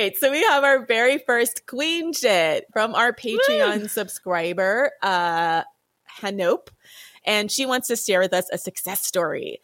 right. So we have our very first queen shit from our Patreon Woo! subscriber, uh, Hanope. And she wants to share with us a success story.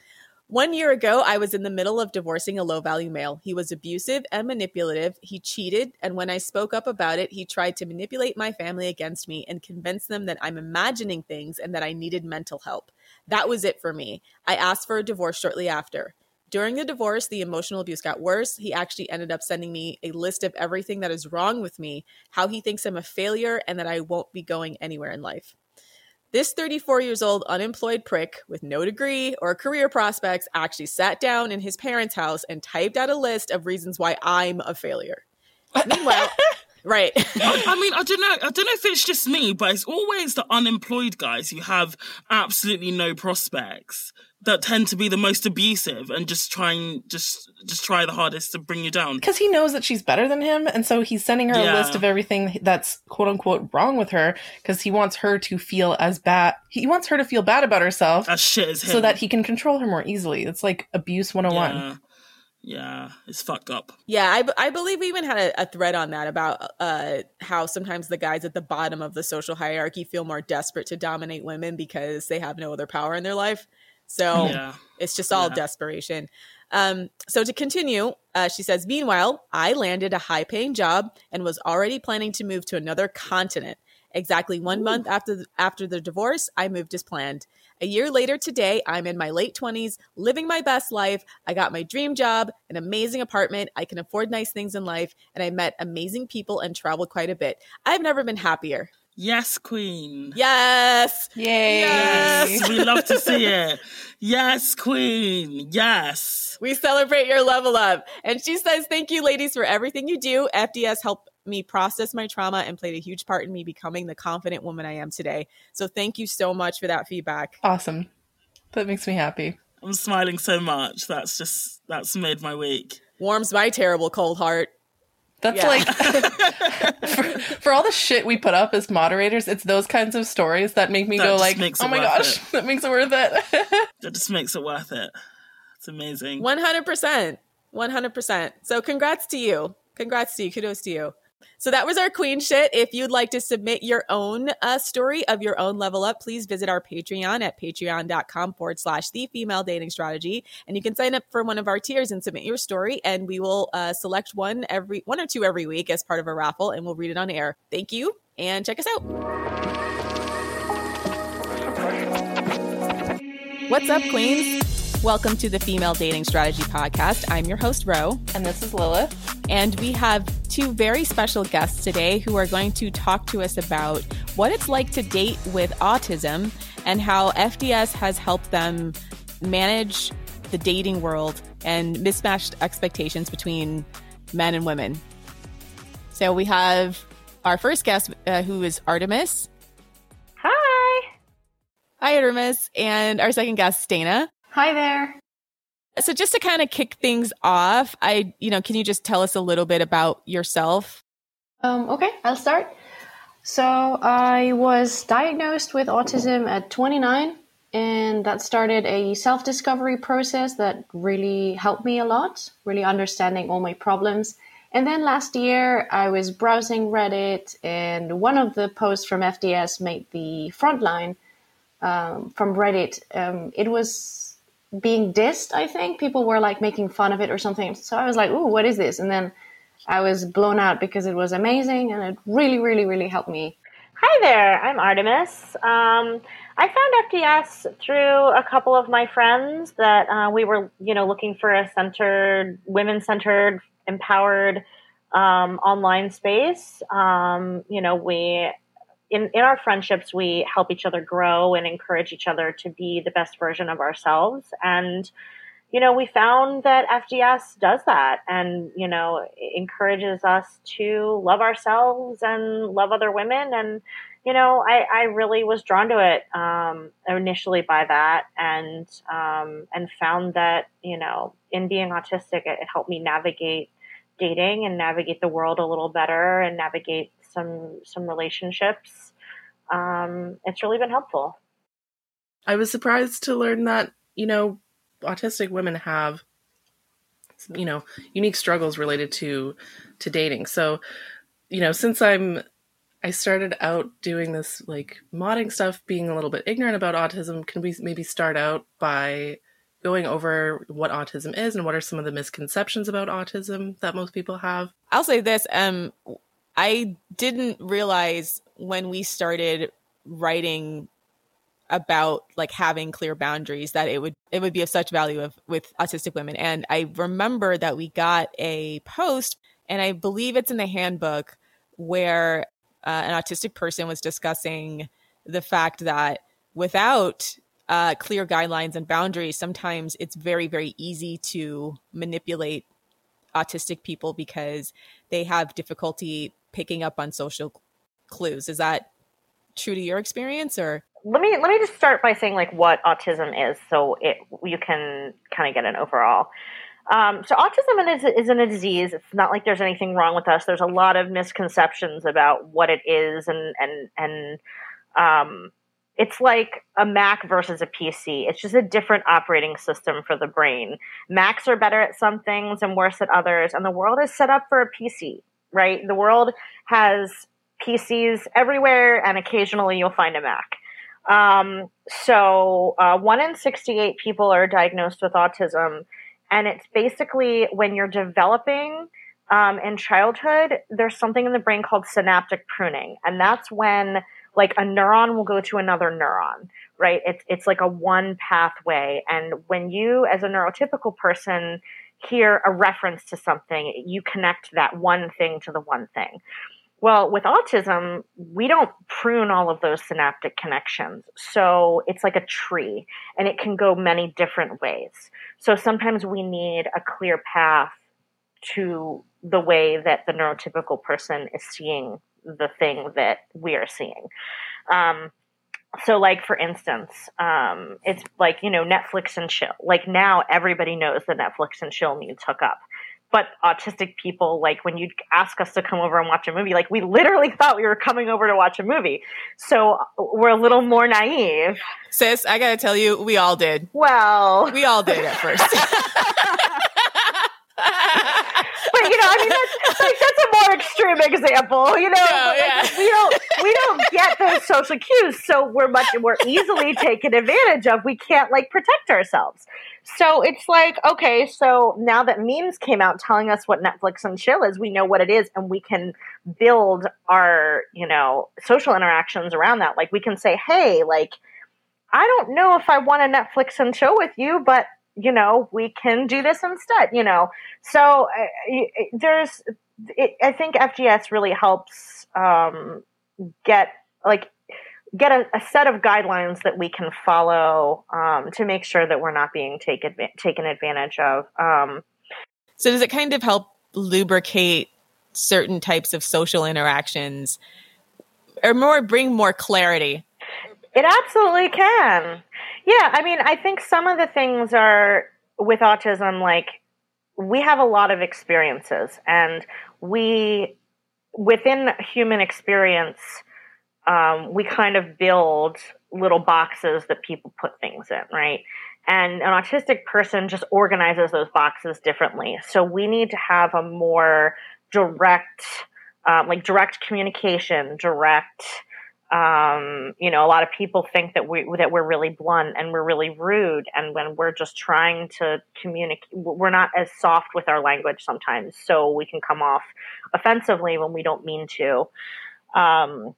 One year ago, I was in the middle of divorcing a low value male. He was abusive and manipulative. He cheated. And when I spoke up about it, he tried to manipulate my family against me and convince them that I'm imagining things and that I needed mental help. That was it for me. I asked for a divorce shortly after. During the divorce, the emotional abuse got worse. He actually ended up sending me a list of everything that is wrong with me, how he thinks I'm a failure, and that I won't be going anywhere in life. This 34 years old unemployed prick with no degree or career prospects actually sat down in his parents' house and typed out a list of reasons why I'm a failure. Meanwhile, right. I, I, mean, I don't know. I don't know if it's just me, but it's always the unemployed guys who have absolutely no prospects that tend to be the most abusive and just trying just just try the hardest to bring you down because he knows that she's better than him and so he's sending her yeah. a list of everything that's quote unquote wrong with her because he wants her to feel as bad he wants her to feel bad about herself as shit as him. so that he can control her more easily it's like abuse 101 yeah. Yeah, it's fucked up. Yeah, I, I believe we even had a, a thread on that about uh, how sometimes the guys at the bottom of the social hierarchy feel more desperate to dominate women because they have no other power in their life. So yeah. it's just all yeah. desperation. Um, so to continue, uh, she says, Meanwhile, I landed a high paying job and was already planning to move to another continent. Exactly one Ooh. month after the, after the divorce, I moved as planned. A year later today, I'm in my late 20s, living my best life. I got my dream job, an amazing apartment. I can afford nice things in life, and I met amazing people and traveled quite a bit. I've never been happier. Yes, Queen. Yes. Yay. Yes. we love to see it. Yes, Queen. Yes. We celebrate your level up. And she says, Thank you, ladies, for everything you do. FDS helped me process my trauma and played a huge part in me becoming the confident woman I am today. So thank you so much for that feedback. Awesome. That makes me happy. I'm smiling so much. That's just, that's made my week. Warms my terrible cold heart. That's yeah. like for, for, all the shit we put up as moderators, it's those kinds of stories that make me that go like, "Oh my gosh, it. that makes it worth it." that just makes it worth it. It's amazing. One hundred percent, one hundred percent. So, congrats to you. Congrats to you. Kudos to you. So that was our queen shit. If you'd like to submit your own uh, story of your own level up, please visit our Patreon at patreon.com forward slash the female dating strategy. And you can sign up for one of our tiers and submit your story. And we will uh, select one every one or two every week as part of a raffle and we'll read it on air. Thank you and check us out. What's up, Queens? Welcome to the Female Dating Strategy Podcast. I'm your host, Ro. And this is Lilith. And we have two very special guests today who are going to talk to us about what it's like to date with autism and how FDS has helped them manage the dating world and mismatched expectations between men and women. So we have our first guest, uh, who is Artemis. Hi. Hi, Artemis. And our second guest, Stena. Hi there. So just to kind of kick things off, I, you know, can you just tell us a little bit about yourself? Um, okay, I'll start. So I was diagnosed with autism at 29, and that started a self-discovery process that really helped me a lot, really understanding all my problems. And then last year, I was browsing Reddit, and one of the posts from FDS made the front line um, from Reddit. Um, it was being dissed, I think. People were like making fun of it or something. So I was like, ooh, what is this? And then I was blown out because it was amazing and it really, really, really helped me. Hi there, I'm Artemis. Um, I found FDS through a couple of my friends that uh, we were, you know, looking for a centered, women centered, empowered um, online space. Um, you know, we in, in our friendships, we help each other grow and encourage each other to be the best version of ourselves. And, you know, we found that FDS does that and, you know, encourages us to love ourselves and love other women. And, you know, I, I really was drawn to it um, initially by that and, um, and found that, you know, in being autistic, it, it helped me navigate dating and navigate the world a little better and navigate some some relationships. Um, it's really been helpful. I was surprised to learn that you know autistic women have you know unique struggles related to to dating. So, you know, since I'm I started out doing this like modding stuff, being a little bit ignorant about autism. Can we maybe start out by going over what autism is and what are some of the misconceptions about autism that most people have? I'll say this: um, I didn't realize when we started writing about like having clear boundaries that it would it would be of such value of with autistic women. And i remember that we got a post and i believe it's in the handbook where uh, an autistic person was discussing the fact that without uh, clear guidelines and boundaries sometimes it's very very easy to manipulate autistic people because they have difficulty picking up on social clues is that true to your experience or let me let me just start by saying like what autism is, so it you can kind of get an overall. Um, so autism is, isn't a disease. It's not like there's anything wrong with us. There's a lot of misconceptions about what it is, and and and um, it's like a Mac versus a PC. It's just a different operating system for the brain. Macs are better at some things and worse at others, and the world is set up for a PC. Right? The world has PCs everywhere, and occasionally you'll find a Mac. Um, so, uh, one in 68 people are diagnosed with autism. And it's basically when you're developing um, in childhood, there's something in the brain called synaptic pruning. And that's when like a neuron will go to another neuron, right? It's, it's like a one pathway. And when you, as a neurotypical person, hear a reference to something, you connect that one thing to the one thing. Well, with autism, we don't prune all of those synaptic connections. So it's like a tree and it can go many different ways. So sometimes we need a clear path to the way that the neurotypical person is seeing the thing that we are seeing. Um, so like for instance um, it's like you know netflix and chill. Like now everybody knows that netflix and chill means hook up. But autistic people like when you'd ask us to come over and watch a movie like we literally thought we were coming over to watch a movie. So we're a little more naive. Sis i gotta tell you we all did. Well. We all did at first. but you know, I mean, that's, like, that's a more extreme example. You know, no, yeah. like, we don't we don't get those social cues, so we're much more easily taken advantage of. We can't like protect ourselves. So it's like, okay, so now that memes came out telling us what Netflix and chill is, we know what it is, and we can build our you know social interactions around that. Like we can say, hey, like. I don't know if I want a Netflix and chill with you, but you know, we can do this instead, you know. So uh, there's, it, I think FDS really helps um, get like get a, a, set of guidelines that we can follow um, to make sure that we're not being taken taken advantage of. Um, so does it kind of help lubricate certain types of social interactions, or more bring more clarity? It absolutely can. Yeah, I mean, I think some of the things are with autism, like we have a lot of experiences, and we, within human experience, um, we kind of build little boxes that people put things in, right? And an autistic person just organizes those boxes differently. So we need to have a more direct, um, like direct communication, direct um, you know, a lot of people think that we that we're really blunt and we're really rude, and when we're just trying to communicate, we're not as soft with our language sometimes, so we can come off offensively when we don't mean to. Um,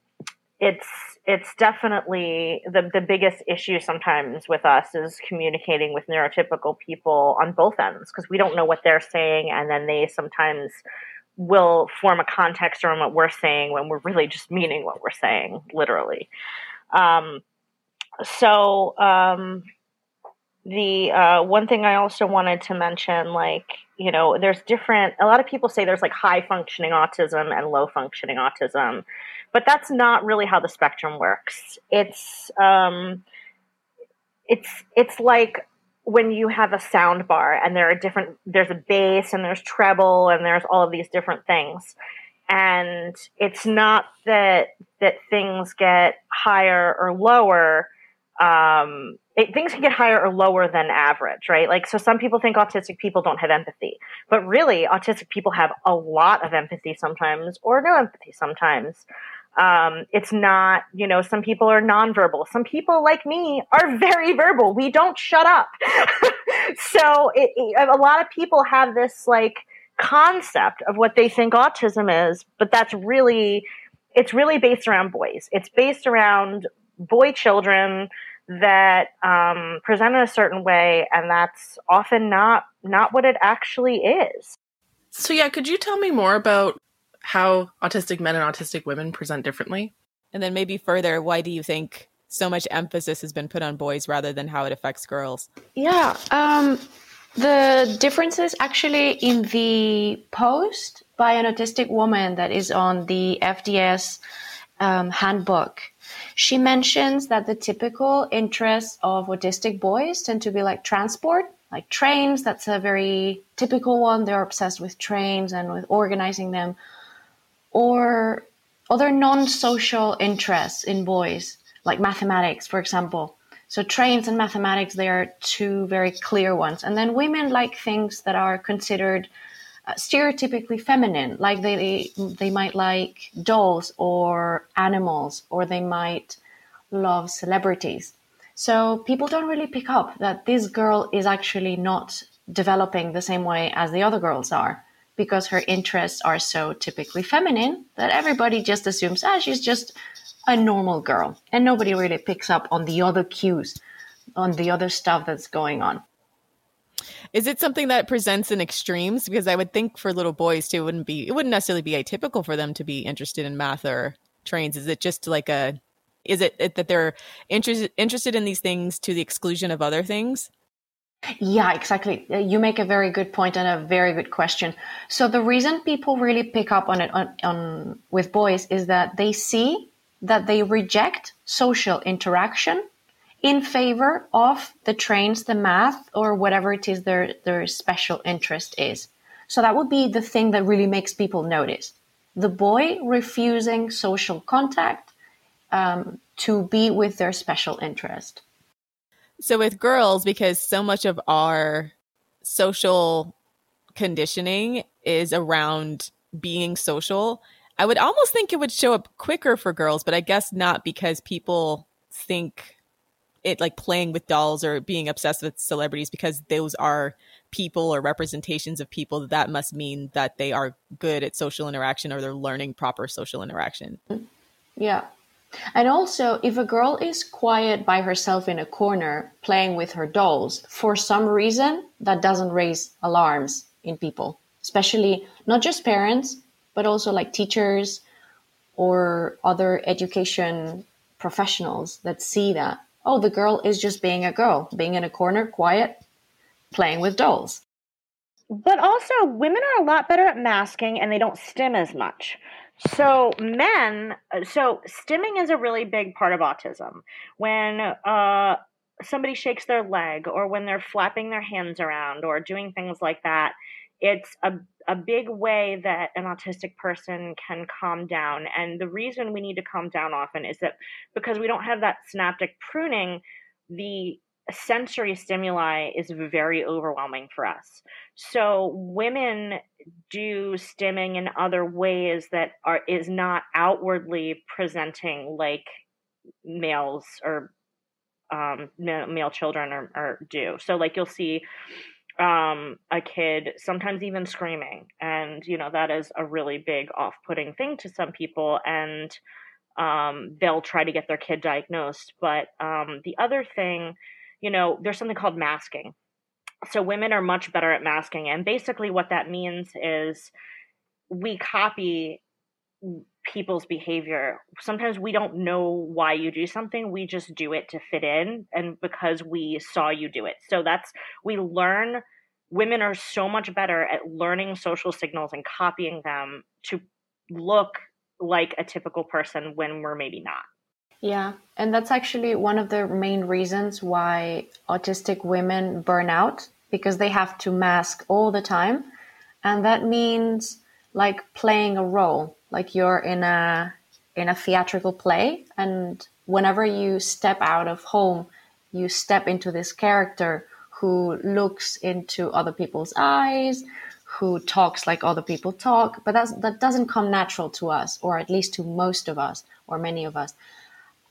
it's it's definitely the the biggest issue sometimes with us is communicating with neurotypical people on both ends because we don't know what they're saying, and then they sometimes will form a context around what we're saying when we're really just meaning what we're saying, literally. Um, so, um, the uh, one thing I also wanted to mention, like, you know, there's different, a lot of people say there's like high functioning autism and low functioning autism, but that's not really how the spectrum works. It's, um, it's, it's like when you have a sound bar and there are different there's a bass and there's treble and there's all of these different things and it's not that that things get higher or lower um, it, things can get higher or lower than average, right? Like, so some people think autistic people don't have empathy, but really, autistic people have a lot of empathy sometimes or no empathy sometimes. Um, it's not, you know, some people are nonverbal. Some people, like me, are very verbal. We don't shut up. so it, it, a lot of people have this like concept of what they think autism is, but that's really, it's really based around boys. It's based around boy children that um, present in a certain way, and that's often not not what it actually is. So yeah, could you tell me more about how autistic men and autistic women present differently? And then maybe further, why do you think so much emphasis has been put on boys rather than how it affects girls? Yeah, um, the differences actually in the post by an autistic woman that is on the FDS um, handbook she mentions that the typical interests of autistic boys tend to be like transport, like trains. That's a very typical one. They're obsessed with trains and with organizing them. Or other non social interests in boys, like mathematics, for example. So trains and mathematics, they are two very clear ones. And then women like things that are considered uh, stereotypically feminine, like they they might like dolls or animals, or they might love celebrities. So people don't really pick up that this girl is actually not developing the same way as the other girls are because her interests are so typically feminine that everybody just assumes ah she's just a normal girl and nobody really picks up on the other cues on the other stuff that's going on is it something that presents in extremes? Because I would think for little boys too, it wouldn't be it wouldn't necessarily be atypical for them to be interested in math or trains. Is it just like a is it, that they're interested interested in these things to the exclusion of other things? Yeah, exactly. Uh, you make a very good point and a very good question. So the reason people really pick up on it on, on with boys is that they see that they reject social interaction in favor of the trains, the math, or whatever it is their, their special interest is. So that would be the thing that really makes people notice. The boy refusing social contact um, to be with their special interest. So, with girls, because so much of our social conditioning is around being social, I would almost think it would show up quicker for girls, but I guess not because people think it like playing with dolls or being obsessed with celebrities because those are people or representations of people that must mean that they are good at social interaction or they're learning proper social interaction. Yeah and also if a girl is quiet by herself in a corner playing with her dolls for some reason that doesn't raise alarms in people especially not just parents but also like teachers or other education professionals that see that oh, the girl is just being a girl, being in a corner, quiet, playing with dolls. But also, women are a lot better at masking and they don't stim as much. So, men, so stimming is a really big part of autism. When uh, somebody shakes their leg or when they're flapping their hands around or doing things like that, it's a, a big way that an autistic person can calm down. And the reason we need to calm down often is that because we don't have that synaptic pruning, the sensory stimuli is very overwhelming for us. So women do stimming in other ways that are is not outwardly presenting like males or um, male children are, are do. So like you'll see um, a kid, sometimes even screaming. And, you know, that is a really big off putting thing to some people. And um, they'll try to get their kid diagnosed. But um, the other thing, you know, there's something called masking. So women are much better at masking. And basically, what that means is we copy people's behavior. Sometimes we don't know why you do something, we just do it to fit in and because we saw you do it. So that's we learn women are so much better at learning social signals and copying them to look like a typical person when we're maybe not. Yeah, and that's actually one of the main reasons why autistic women burn out because they have to mask all the time. And that means like playing a role like you're in a in a theatrical play and whenever you step out of home you step into this character who looks into other people's eyes, who talks like other people talk, but that's, that doesn't come natural to us, or at least to most of us, or many of us.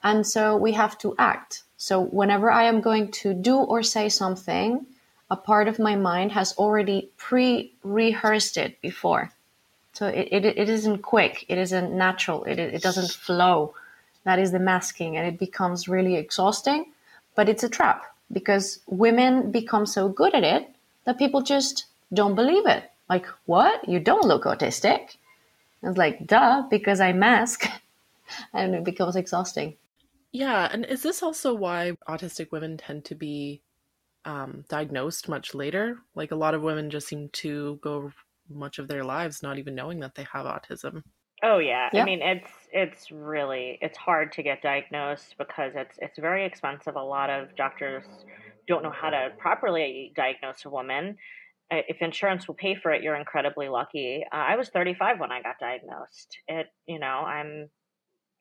And so we have to act. So whenever I am going to do or say something, a part of my mind has already pre rehearsed it before. So it, it, it isn't quick, it isn't natural, it, it doesn't flow. That is the masking, and it becomes really exhausting, but it's a trap because women become so good at it that people just don't believe it. Like, what? You don't look autistic? It's like, duh, because I mask. and it becomes exhausting. Yeah, and is this also why autistic women tend to be um, diagnosed much later? Like a lot of women just seem to go much of their lives not even knowing that they have autism. Oh yeah. Yeah. I mean it's it's really it's hard to get diagnosed because it's it's very expensive. A lot of doctors don't know how to properly diagnose a woman. If insurance will pay for it, you're incredibly lucky. Uh, I was 35 when I got diagnosed. It you know I'm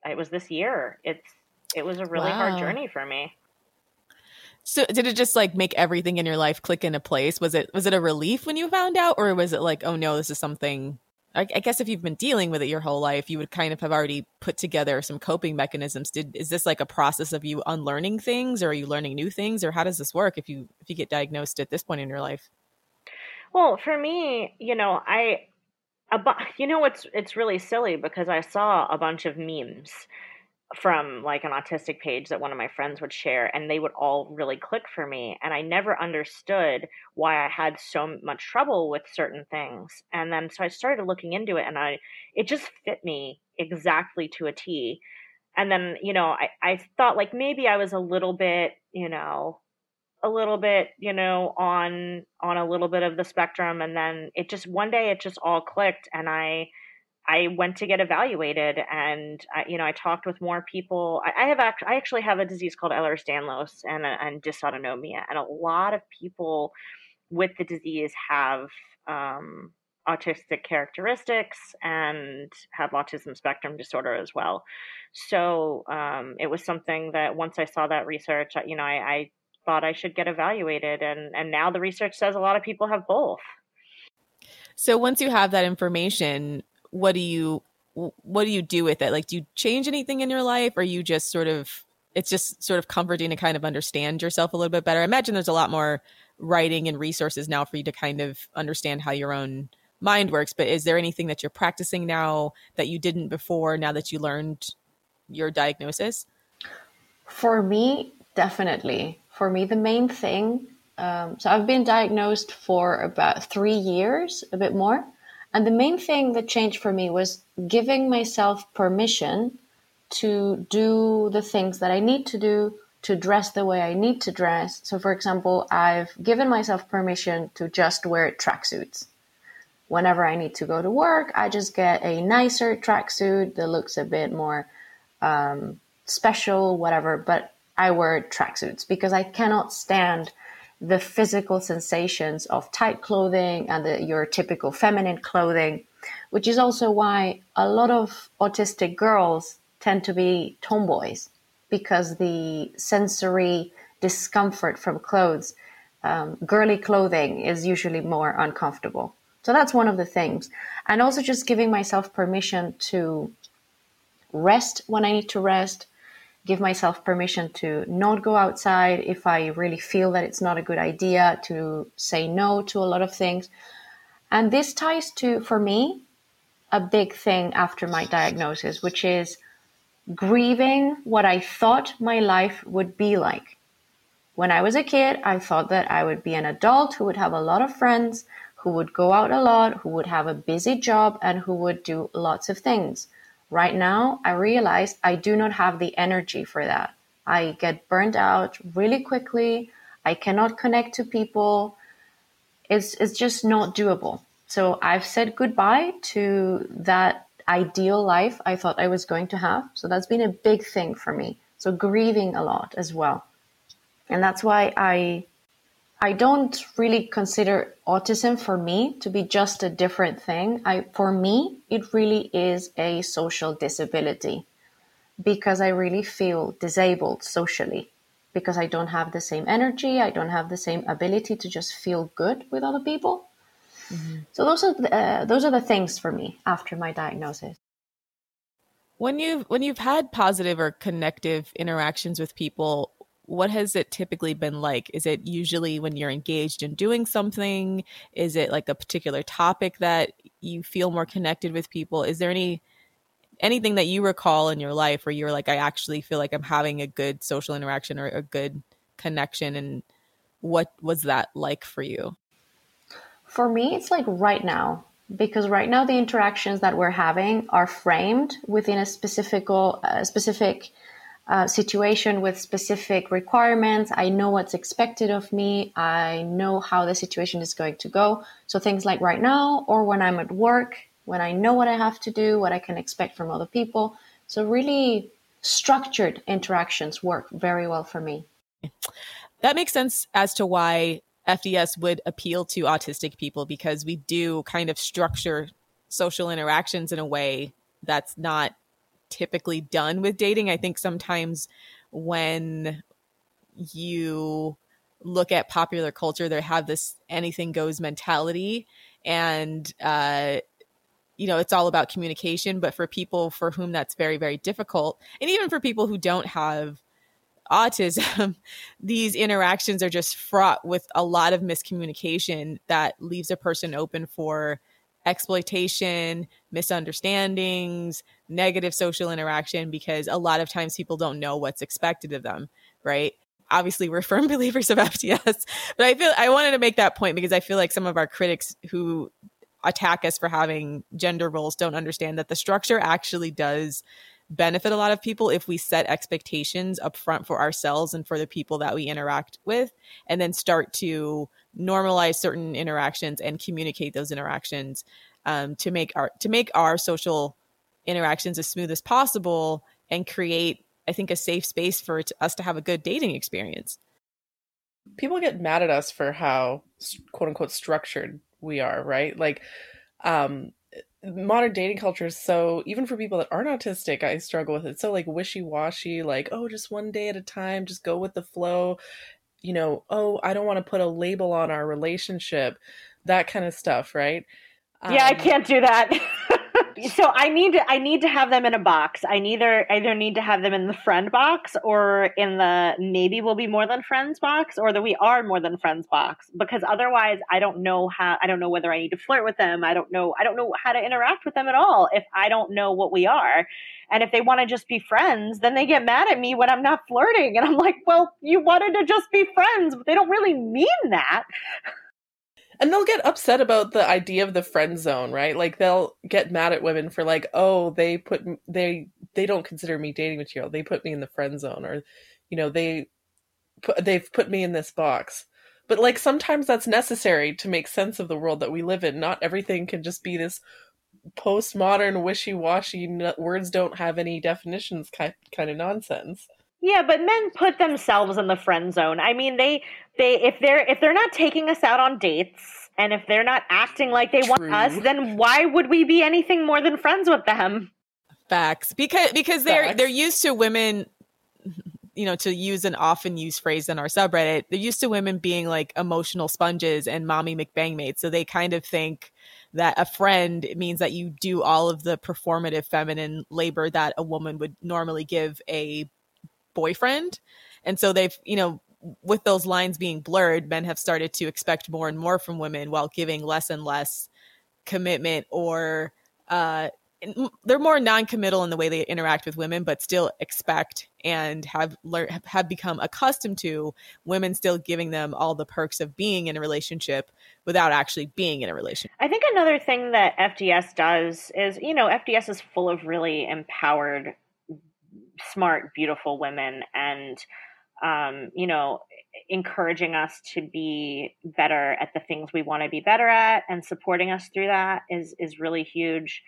it was this year. It's it was a really Wow. hard journey for me. So did it just like make everything in your life click into place? Was it was it a relief when you found out, or was it like, oh no, this is something? I, I guess if you've been dealing with it your whole life, you would kind of have already put together some coping mechanisms. Did is this like a process of you unlearning things, or are you learning new things, or how does this work if you if you get diagnosed at this point in your life? Well, for me, you know, I, a bu- you know, it's it's really silly because I saw a bunch of memes from like an autistic page that one of my friends would share, and they would all really click for me, and I never understood why I had so much trouble with certain things, and then so I started looking into it, and I it just fit me exactly to a T. And then, you know, I, I thought like maybe I was a little bit, you know, a little bit you know on on a little bit of the spectrum and then it just one day it just all clicked and i i went to get evaluated and I, you know i talked with more people i, I have act- i actually have a disease called ehlers-danlos and and dysautonomia and a lot of people with the disease have um autistic characteristics and have autism spectrum disorder as well so um, it was something that once i saw that research you know i, I thought I should get evaluated and and now the research says a lot of people have both. So once you have that information, what do you what do you do with it? Like, do you change anything in your life, or you just sort of it's just sort of comforting to kind of understand yourself a little bit better? I imagine there's a lot more writing and resources now for you to kind of understand how your own mind works. But is there anything that you're practicing now that you didn't before? Now that you learned your diagnosis? For me, definitely. For me, the main thing. Um, so I've been diagnosed for about three years, a bit more. And the main thing that changed for me was giving myself permission to do the things that I need to do, to dress the way I need to dress. So, for example, I've given myself permission to just wear tracksuits. Whenever I need to go to work, I just get a nicer tracksuit that looks a bit more um, special, whatever. But I wear tracksuits because I cannot stand the physical sensations of tight clothing and the, your typical feminine clothing, which is also why a lot of autistic girls tend to be tomboys because the sensory discomfort from clothes, um, girly clothing is usually more uncomfortable. So that's one of the things. And also just giving myself permission to rest when I need to rest, give myself permission to not go outside if I really feel that it's not a good idea, to say no to a lot of things. And this ties to, for me, a big thing after my diagnosis, which is grieving what I thought my life would be like. When I was a kid, I thought that I would be an adult who would have a lot of friends, who would go out a lot, who would have a busy job, and who would do lots of things. Right now, I realize I do not have the energy for that. I get burned out really quickly. I cannot connect to people. It's, it's just not doable. So I've said goodbye to that ideal life I thought I was going to have. So that's been a big thing for me. So grieving a lot as well. And that's why I I don't really consider autism for me to be just a different thing. I for me it really is a social disability because I really feel disabled socially. because I don't have the same energy, I don't have the same ability to just feel good with other people. Mm-hmm. So those are the, uh, those are the things for me after my diagnosis. When you've when you've had positive or connective interactions with people, what has it typically been like? Is it usually when you're engaged in doing something? Is it like a particular topic that you feel more connected with people? Is there any anything that you recall in your life where you're like, I actually feel like I'm having a good social interaction or a good connection? And what was that like for you? For me, it's like right now, because right now the interactions that we're having are framed within a specific, uh, specific uh, situation with specific requirements. I know what's expected of me. I know how the situation is going to go. So things like right now, or when I'm at work, when I know what I have to do, what I can expect from other people. So, really structured interactions work very well for me. That makes sense as to why FDS would appeal to autistic people because we do kind of structure social interactions in a way that's not typically done with dating. I think sometimes when you look at popular culture, they have this anything goes mentality. And uh, you know, it's all about communication. But for people for whom that's very, very difficult, and even for people who don't have autism, these interactions are just fraught with a lot of miscommunication that leaves a person open for exploitation, misunderstandings, negative social interaction, because a lot of times people don't know what's expected of them, right? Obviously, we're firm believers of FDS, but I feel I wanted to make that point because I feel like some of our critics who attack us for having gender roles don't understand that the structure actually does benefit a lot of people if we set expectations up front for ourselves and for the people that we interact with and then start to normalize certain interactions and communicate those interactions um, to make our to make our social interactions as smooth as possible and create i think a safe space for us to have a good dating experience. People get mad at us for how quote unquote structured we are, right? Like, um, modern dating culture is so even for people that aren't autistic i struggle with it. So like wishy-washy like oh just one day at a time just go with the flow you know oh i don't want to put a label on our relationship that kind of stuff right? Yeah um, i can't do that so I need to I need to have them in a box. I neither either need to have them in the friend box or in the maybe we'll be more than friends box or the we are more than friends box because otherwise I don't know how I don't know whether I need to flirt with them. I don't know I don't know how to interact with them at all if I don't know what we are. And if they want to just be friends, then they get mad at me when I'm not flirting and I'm like, "Well, you wanted to just be friends, but they don't really mean that." and they'll get upset about the idea of the friend zone right? Like they'll get mad at women for like oh they put they they don't consider me dating material. They put me in the friend zone or you know they they've put me in this box. But like sometimes that's necessary to make sense of the world that we live in. Not everything can just be this postmodern wishy-washy words don't have any definitions kind kind of nonsense. Yeah, but men put themselves in the friend zone. I mean, they they if they're if they're not taking us out on dates and if they're not acting like they True. want us, then why would we be anything more than friends with them? Facts. Because because they're Facts. they're used to women you know, to use an often used phrase in our subreddit, they're used to women being like emotional sponges and mommy McBangmaids. So they kind of think that a friend means that you do all of the performative feminine labor that a woman would normally give a boyfriend. And so they've, you know, with those lines being blurred, men have started to expect more and more from women while giving less and less commitment or uh, they're more non-committal in the way they interact with women but still expect and have learned have become accustomed to women still giving them all the perks of being in a relationship without actually being in a relationship. I think another thing that fds does is you know fds is full of really empowered smart, beautiful women and, um, you know, encouraging us to be better at the things we want to be better at and supporting us through that is, is really huge.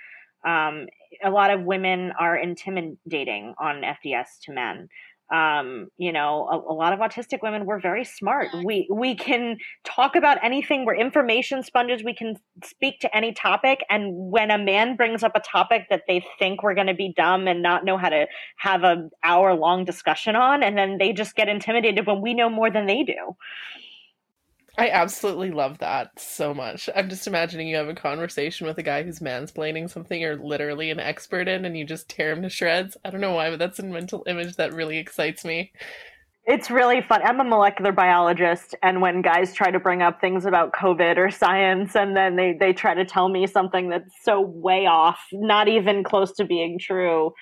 Um, a lot of women are intimidating on FDS to men. Um, you know, a, a, lot of autistic women, we're very smart. We we can talk about anything. We're information sponges. We can speak to any topic. And when a man brings up a topic that they think we're going to be dumb and not know how to have an hour long discussion on, and then they just get intimidated when we know more than they do. I absolutely love that so much. I'm just imagining you have a conversation with a guy who's mansplaining something you're literally an expert in and you just tear him to shreds. I don't know why, but that's a mental image that really excites me. It's really fun. I'm a molecular biologist, and when guys try to bring up things about COVID or science, and then they, they try to tell me something that's so way off, not even close to being true,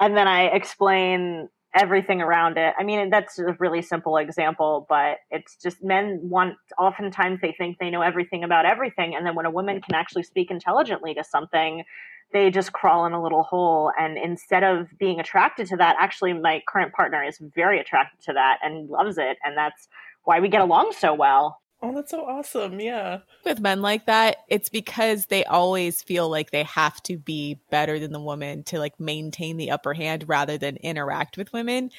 and then I explain everything around it. I mean, that's a really simple example, but it's just men want, oftentimes they think they know everything about everything. And then when a woman can actually speak intelligently to something, they just crawl in a little hole. And instead of being attracted to that, actually, my current partner is very attracted to that and loves it. And that's why we get along so well. Oh, that's so awesome. Yeah. With men like that, it's because they always feel like they have to be better than the woman to like maintain the upper hand rather than interact with women.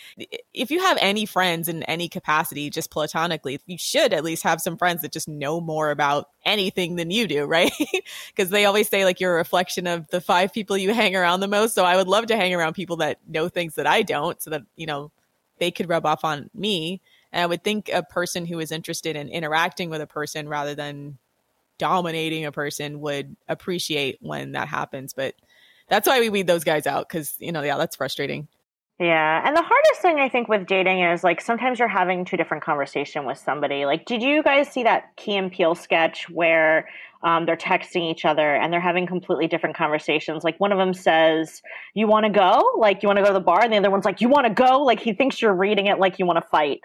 If you have any friends in any capacity, just platonically, you should at least have some friends that just know more about anything than you do, right? Because they always say like you're a reflection of the five people you hang around the most. So I would love to hang around people that know things that I don't so that, you know, they could rub off on me and I would think a person who is interested in interacting with a person rather than dominating a person would appreciate when that happens. But that's why we weed those guys out because, you know, yeah, that's frustrating. Yeah. And the hardest thing I think with dating is like sometimes you're having two different conversation with somebody. Like, did you guys see that Key and Peele sketch where um, they're texting each other and they're having completely different conversations? Like one of them says, you want to go? Like you want to go to the bar? And the other one's like, you want to go? Like he thinks you're reading it like you want to fight.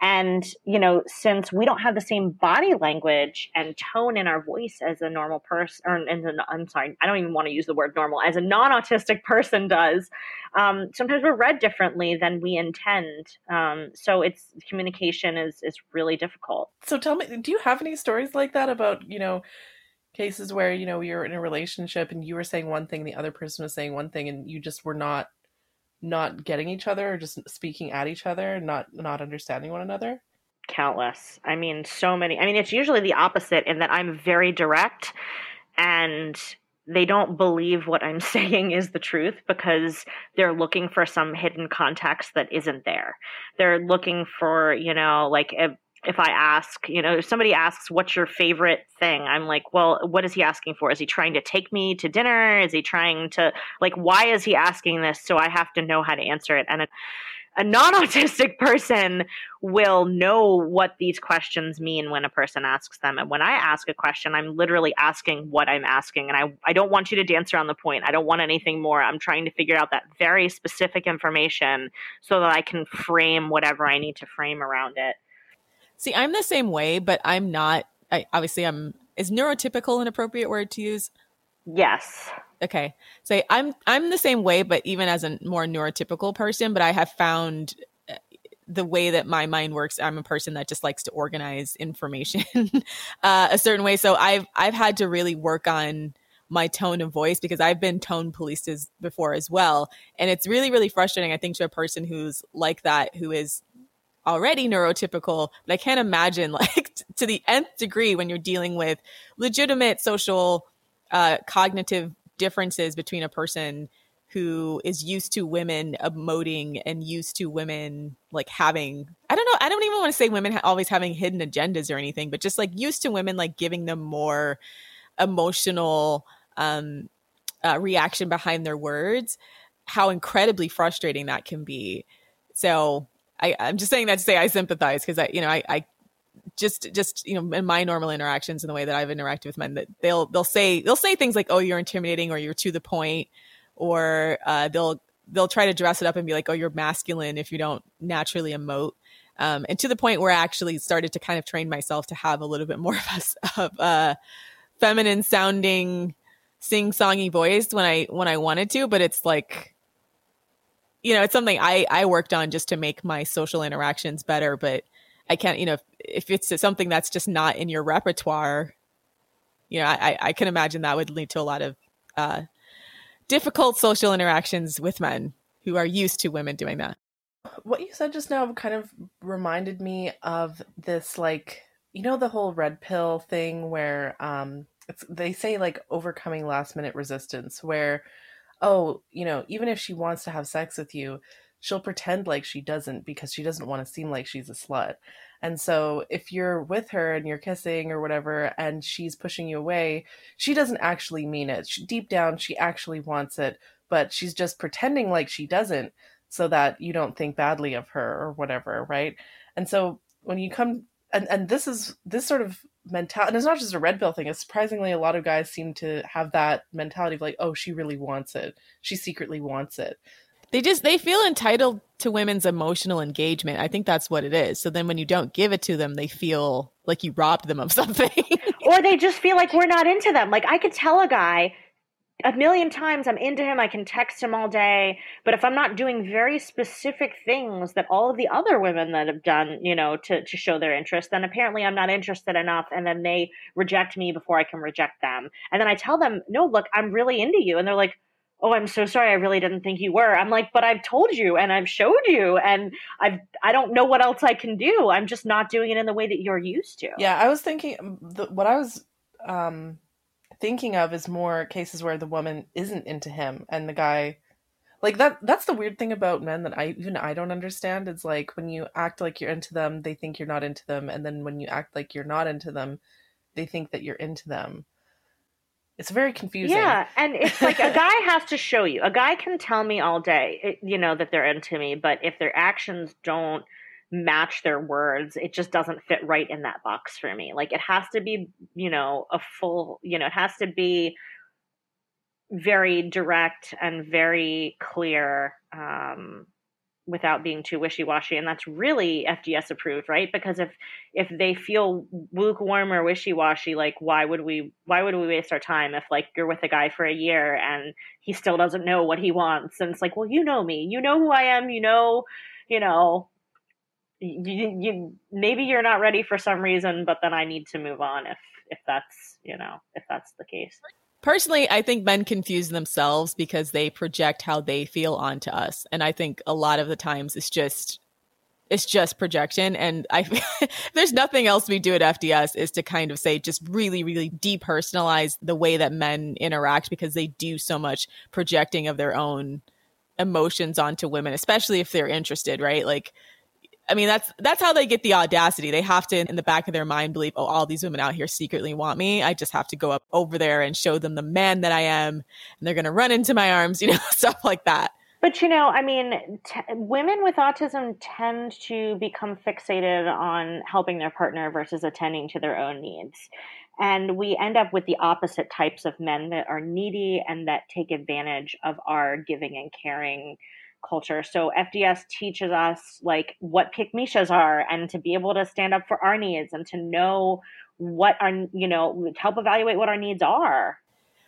And, you know, since we don't have the same body language and tone in our voice as a normal person, or an, I'm sorry, I don't even want to use the word normal, as a non autistic person does, um, sometimes we're read differently than we intend. Um, so it's communication is, is really difficult. So tell me, do you have any stories like that about, you know, cases where, you know, you're in a relationship and you were saying one thing, the other person was saying one thing, and you just were not not getting each other or just speaking at each other not not understanding one another? Countless. I mean, so many. I mean, it's usually the opposite in that I'm very direct and they don't believe what I'm saying is the truth because they're looking for some hidden context that isn't there. They're looking for, you know, like a, if I ask, you know, if somebody asks, what's your favorite thing? I'm like, well, what is he asking for? Is he trying to take me to dinner? Is he trying to, like, why is he asking this? So I have to know how to answer it. And a, a non autistic person will know what these questions mean when a person asks them. And when I ask a question, I'm literally asking what I'm asking. And I, I don't want you to dance around the point. I don't want anything more. I'm trying to figure out that very specific information so that I can frame whatever I need to frame around it. See, I'm the same way, but I'm not. I, obviously, I'm. Is neurotypical an appropriate word to use? Yes. Okay. Say so I'm I'm the same way, but even as a more neurotypical person, but I have found uh, the way that my mind works. I'm a person that just likes to organize information uh, a certain way. So I've I've had to really work on my tone of voice because I've been tone policed as before as well, and it's really really frustrating. I think to a person who's like that, who is already neurotypical, but I can't imagine like t- to the nth degree when you're dealing with legitimate social uh, cognitive differences between a person who is used to women emoting and used to women like having I don't know I don't even want to say women ha- always having hidden agendas or anything but just like used to women like giving them more emotional um uh, reaction behind their words how incredibly frustrating that can be. So I, I'm just saying that to say I sympathize because I, you know, I, I just just you know in my normal interactions in the way that I've interacted with men that they'll they'll say they'll say things like oh you're intimidating or you're to the point or uh, they'll they'll try to dress it up and be like oh you're masculine if you don't naturally emote um, and to the point where I actually started to kind of train myself to have a little bit more of a, of feminine sounding sing songy voice when I when I wanted to but it's like you know, it's something I, I worked on just to make my social interactions better, but I can't, you know, if, if it's something that's just not in your repertoire, you know, I, I can imagine that would lead to a lot of uh, difficult social interactions with men who are used to women doing that. what you said just now kind of reminded me of this like you know the whole red pill thing where um it's they say like overcoming last minute resistance where oh you know even if she wants to have sex with you she'll pretend like she doesn't because she doesn't want to seem like she's a slut. And so if you're with her and you're kissing or whatever and she's pushing you away she doesn't actually mean it. She, deep down she actually wants it but she's just pretending like she doesn't so that you don't think badly of her or whatever right? And so when you come and and this is this sort of mentality and it's not just a red pill thing it's surprisingly a lot of guys seem to have that mentality of like oh she really wants it. She secretly wants it. They just they feel entitled to women's emotional engagement. I think that's what it is. So then when you don't give it to them they feel like you robbed them of something. Or they just feel like we're not into them. Like i could tell a guy a million times I'm into him, I can text him all day. But if I'm not doing very specific things that all of the other women that have done, you know, to, to show their interest, then apparently I'm not interested enough. And then they reject me before I can reject them. And then I tell them, no, look, I'm really into you. And they're like, oh i'm so sorry i really didn't think you were i'm like but i've told you and i've showed you and i've i don't know what else i can do i'm just not doing it in the way that you're used to yeah i was thinking the, what i was um thinking of is more cases where the woman isn't into him and the guy like that that's the weird thing about men that I even I don't understand. It's like when you act like you're into them, they think you're not into them, and then when you act like you're not into them, they think that you're into them. It's very confusing. Yeah, and it's like a guy has to show you. A guy can tell me all day, eh, you know, that they're into me, but if their actions don't match their words it just doesn't fit right in that box for me. Like it has to be you know a full you know it has to be very direct and very clear um, without being too wishy-washy and that's really fds approved right? Because if if they feel lukewarm or wishy-washy like why would we why would we waste our time if like you're with a guy for a year and he still doesn't know what he wants? And it's like well you know me. You know who i am. You know you know you, you maybe you're not ready for some reason, but then I need to move on if if that's you know if that's the case. Personally, I think men confuse themselves because they project how they feel onto us, and I think a lot of the times it's just it's just projection. And i there's nothing else we do at fds is to kind of say just really really depersonalize the way that men interact because they do so much projecting of their own emotions onto women especially if they're interested right? Like I mean, that's that's how they get the audacity. They have to, in the back of their mind, believe, oh, all these women out here secretly want me. I just have to go up over there and show them the man that I am, and they're going to run into my arms, you know, stuff like that. But you know, I mean, t- women with autism tend to become fixated on helping their partner versus attending to their own needs. And we end up with the opposite types of men that are needy and that take advantage of our giving and caring culture. So FDS teaches us like what pick Mishas are and to be able to stand up for our needs and to know what our you know help evaluate what our needs are.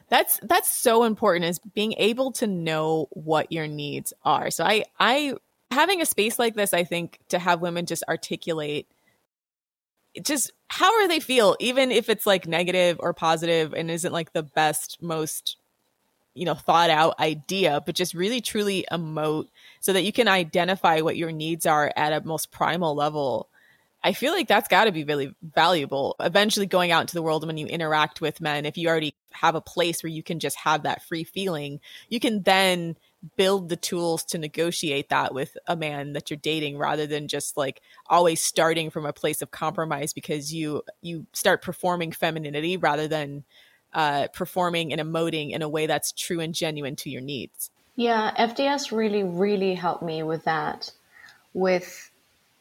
That's that's so important is being able to know what your needs are. So I I having a space like this I think to have women just articulate just how are they feel even if it's like negative or positive and isn't like the best most you know thought out idea but just really truly emote so that you can identify what your needs are at a most primal level. I feel like that's got to be really valuable eventually going out into the world and when you interact with men. If you already have a place where you can just have that free feeling you can then build the tools to negotiate that with a man that you're dating rather than just like always starting from a place of compromise because you you start performing femininity rather than uh, performing and emoting in a way that's true and genuine to your needs. Yeah, FDS really, really helped me with that, with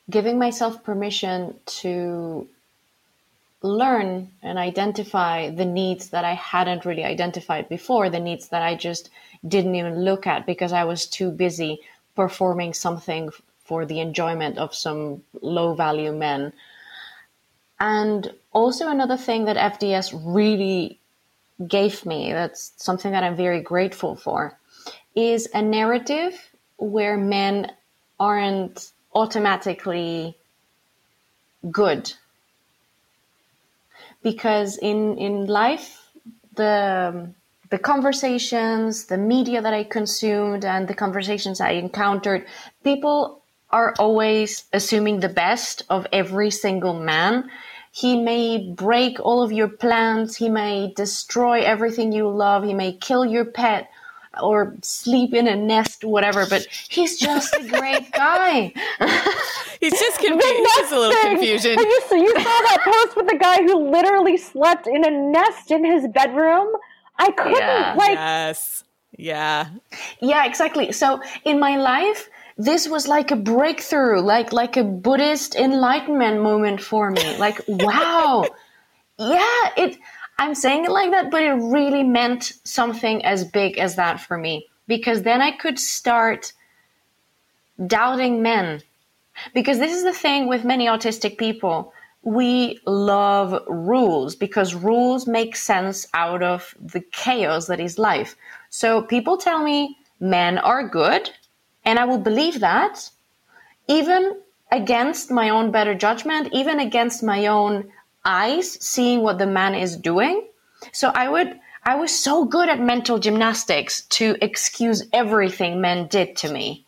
giving myself permission to learn and identify the needs that I hadn't really identified before, the needs that I just didn't even look at because I was too busy performing something for the enjoyment of some low value men. And also, another thing that FDS really gave me, that's something that I'm very grateful for, is a narrative where men aren't automatically good. Because in, in life, the, the conversations, the media that I consumed, and the conversations I encountered, people are always assuming the best of every single man. He may break all of your plans, he may destroy everything you love, he may kill your pet or sleep in a nest, whatever, but he's just a great guy. He's just confused. Just a little confusion. You, you saw that post with the guy who literally slept in a nest in his bedroom. I couldn't Yeah. like. yes. Yeah. Yeah, exactly. So in my life, this was like a breakthrough, like like a Buddhist enlightenment moment for me. Like, wow. yeah, it I'm saying it like that, but it really meant something as big as that for me because then I could start doubting men. Because this is the thing with many autistic people. We love rules because rules make sense out of the chaos that is life. So people tell me men are good, and I will believe that, even against my own better judgment, even against my own eyes seeing what the man is doing. So I would I was so good at mental gymnastics to excuse everything men did to me.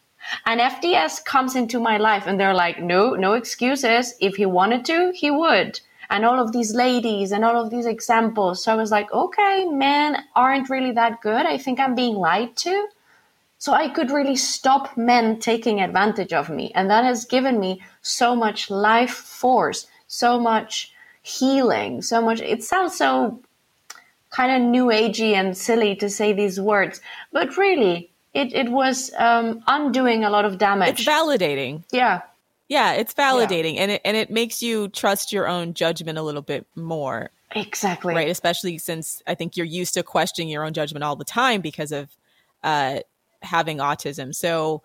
And FDS comes into my life and they're like, no, no excuses. If he wanted to, he would. And all of these ladies and all of these examples. So I was like, okay, men aren't really that good. I think I'm being lied to. So I could really stop men taking advantage of me. And that has given me so much life force, so much healing, so much. It sounds so kind of new agey and silly to say these words, but really, it, it was um, undoing a lot of damage. It's validating. yeah. Yeah, it's validating and it and it makes you trust your own judgment a little bit more, Exactly. right? Especially since I think you're used to questioning your own judgment all the time because of uh having autism. So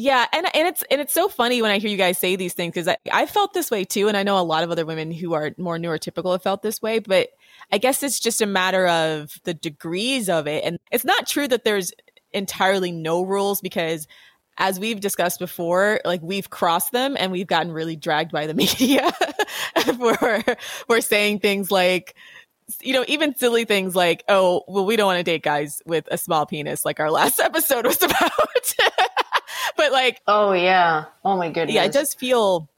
yeah, and and it's and it's so funny when I hear you guys say these things because I, I felt this way too, and I know a lot of other women who are more neurotypical have felt this way, but I guess it's just a matter of the degrees of it. And it's not true that there's entirely no rules because as we've discussed before, like we've crossed them and we've gotten really dragged by the media for for saying things like you know, even silly things like, oh, well, we don't want to date guys with a small penis, like our last episode was about. but like, Oh, yeah. Oh, my goodness. yeah, it does feel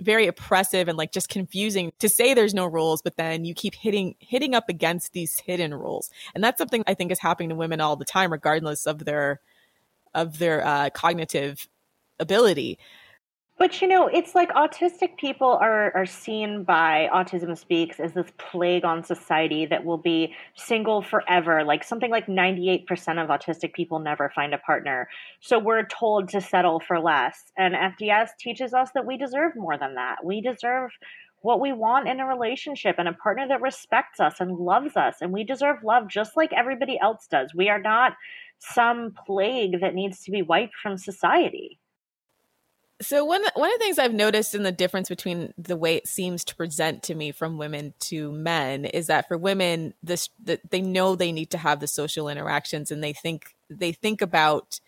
very oppressive and like just confusing to say there's no rules, but then you keep hitting hitting up against these hidden rules, and that's something I think is happening to women all the time, regardless of their of their uh, cognitive ability. But you know, it's like autistic people are are seen by Autism Speaks as this plague on society that will be single forever. Like something like 98% of autistic people never find a partner. So we're told to settle for less. And FDS teaches us that we deserve more than that. We deserve what we want in a relationship and a partner that respects us and loves us. And we deserve love just like everybody else does. We are not some plague that needs to be wiped from society. So one one of the things I've noticed in the difference between the way it seems to present to me from women to men is that for women, this that they know they need to have the social interactions and they think they think about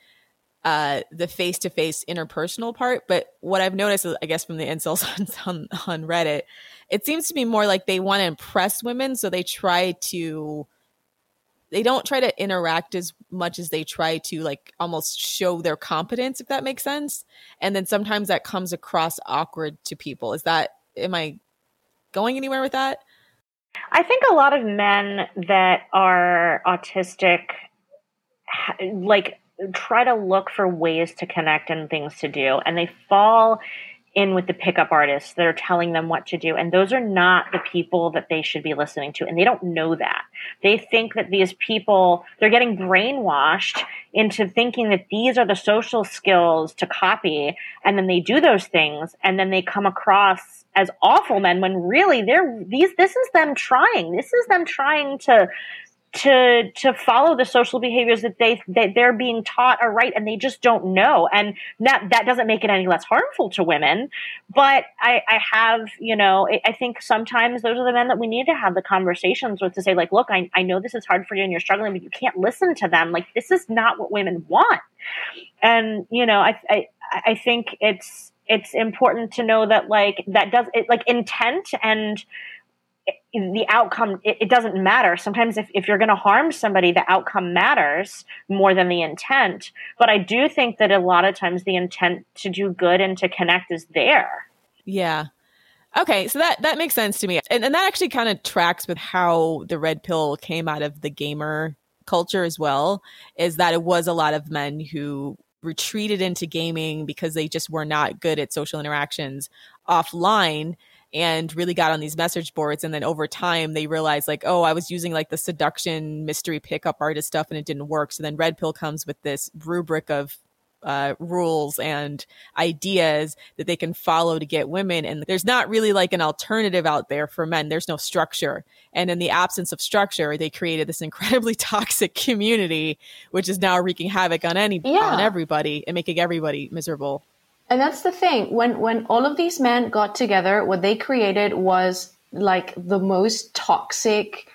uh, the face to face interpersonal part. But what I've noticed, I guess, from the insults on, on on Reddit, it seems to be more like they want to impress women, so they try to they don't try to interact as much as they try to like almost show their competence if that makes sense. And then sometimes that comes across awkward to people. Is that am i going anywhere with that? I think a lot of men that are autistic like try to look for ways to connect and things to do and they fall in with the pickup artists that are telling them what to do. And those are not the people that they should be listening to. And they don't know that. They think that these people they're getting brainwashed into thinking that these are the social skills to copy. And then they do those things. And then they come across as awful men when really they're these this is them trying. This is them trying to to to follow the social behaviors that they that they're being taught are right and they just don't know. And that that doesn't make it any less harmful to women. But i i have you know I, think sometimes those are the men that we need to have the conversations with to say like look I, I know this is hard for you and you're struggling but you can't listen to them. Like this is not what women want. And you know i i i think it's it's important to know that like that does it like intent and the outcome it, it, doesn't matter. Sometimes if, if you're going to harm somebody the outcome matters more than the intent. But i do think that a lot of times the intent to do good and to connect is there. Yeah. Okay so that that makes sense to me. And, and that actually kind of tracks with how the red pill came out of the gamer culture as well is that it was a lot of men who retreated into gaming because they just were not good at social interactions offline and really got on these message boards and then over time they realized like oh i was using like the seduction mystery pickup artist stuff and it didn't work so then red pill comes with this rubric of uh, rules and ideas that they can follow to get women. And there's not really like an alternative out there for men. There's no structure. And in the absence of structure, they created this incredibly toxic community, which is now wreaking havoc on any yeah. on everybody and making everybody miserable. And that's the thing. When when all of these men got together, what they created was like the most toxic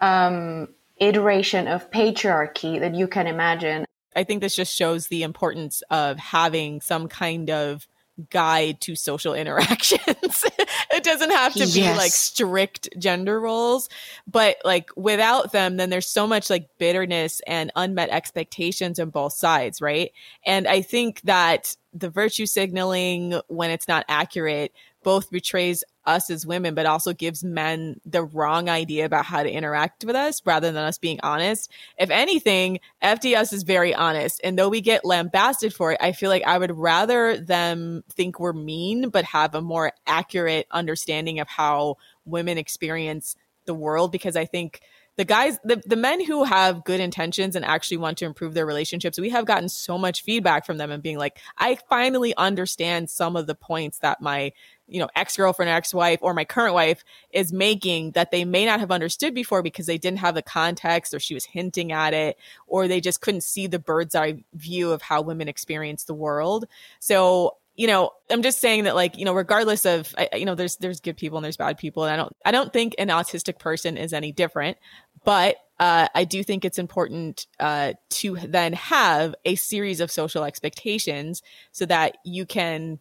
um, iteration of patriarchy that you can imagine. I think this just shows the importance of having some kind of guide to social interactions. it doesn't have to be yes. like strict gender roles, but like without them, then there's so much like bitterness and unmet expectations on both sides, right? And I think that the virtue signaling when it's not accurate both betrays us as women, but also gives men the wrong idea about how to interact with us rather than us being honest. If anything, FDS is very honest. And though we get lambasted for it, I feel like I would rather them think we're mean, but have a more accurate understanding of how women experience the world because I think the guys the, the men who have good intentions and actually want to improve their relationships we have gotten so much feedback from them and being like i finally understand some of the points that my you know ex-girlfriend ex-wife or my current wife is making that they may not have understood before because they didn't have the context or she was hinting at it or they just couldn't see the bird's eye view of how women experience the world. So you know, I'm just saying that like, you know, regardless of, you know, there's, there's good people and there's bad people. And I don't, I don't think an autistic person is any different, but, uh, I do think it's important, uh, to then have a series of social expectations so that you can,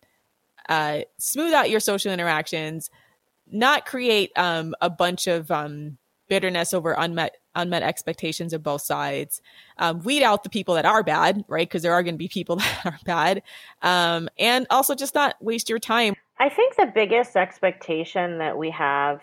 uh, smooth out your social interactions, not create, um, a bunch of, um, bitterness over unmet unmet expectations of both sides. Um, weed out the people that are bad, right? Because there are going to be people that are bad, um, and also just not waste your time. I think the biggest expectation that we have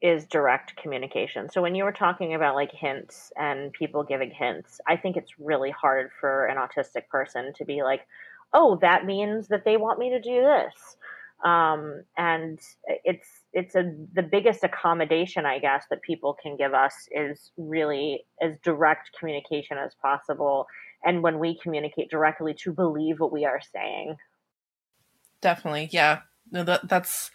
is direct communication. So when you were talking about like hints and people giving hints, I think it's really hard for an autistic person to be like, "Oh, that means that they want me to do this." Um, and it's it's a the biggest accommodation I guess that people can give us is really as direct communication as possible and when we communicate directly to believe what we are saying. Definitely. Yeah. No that that's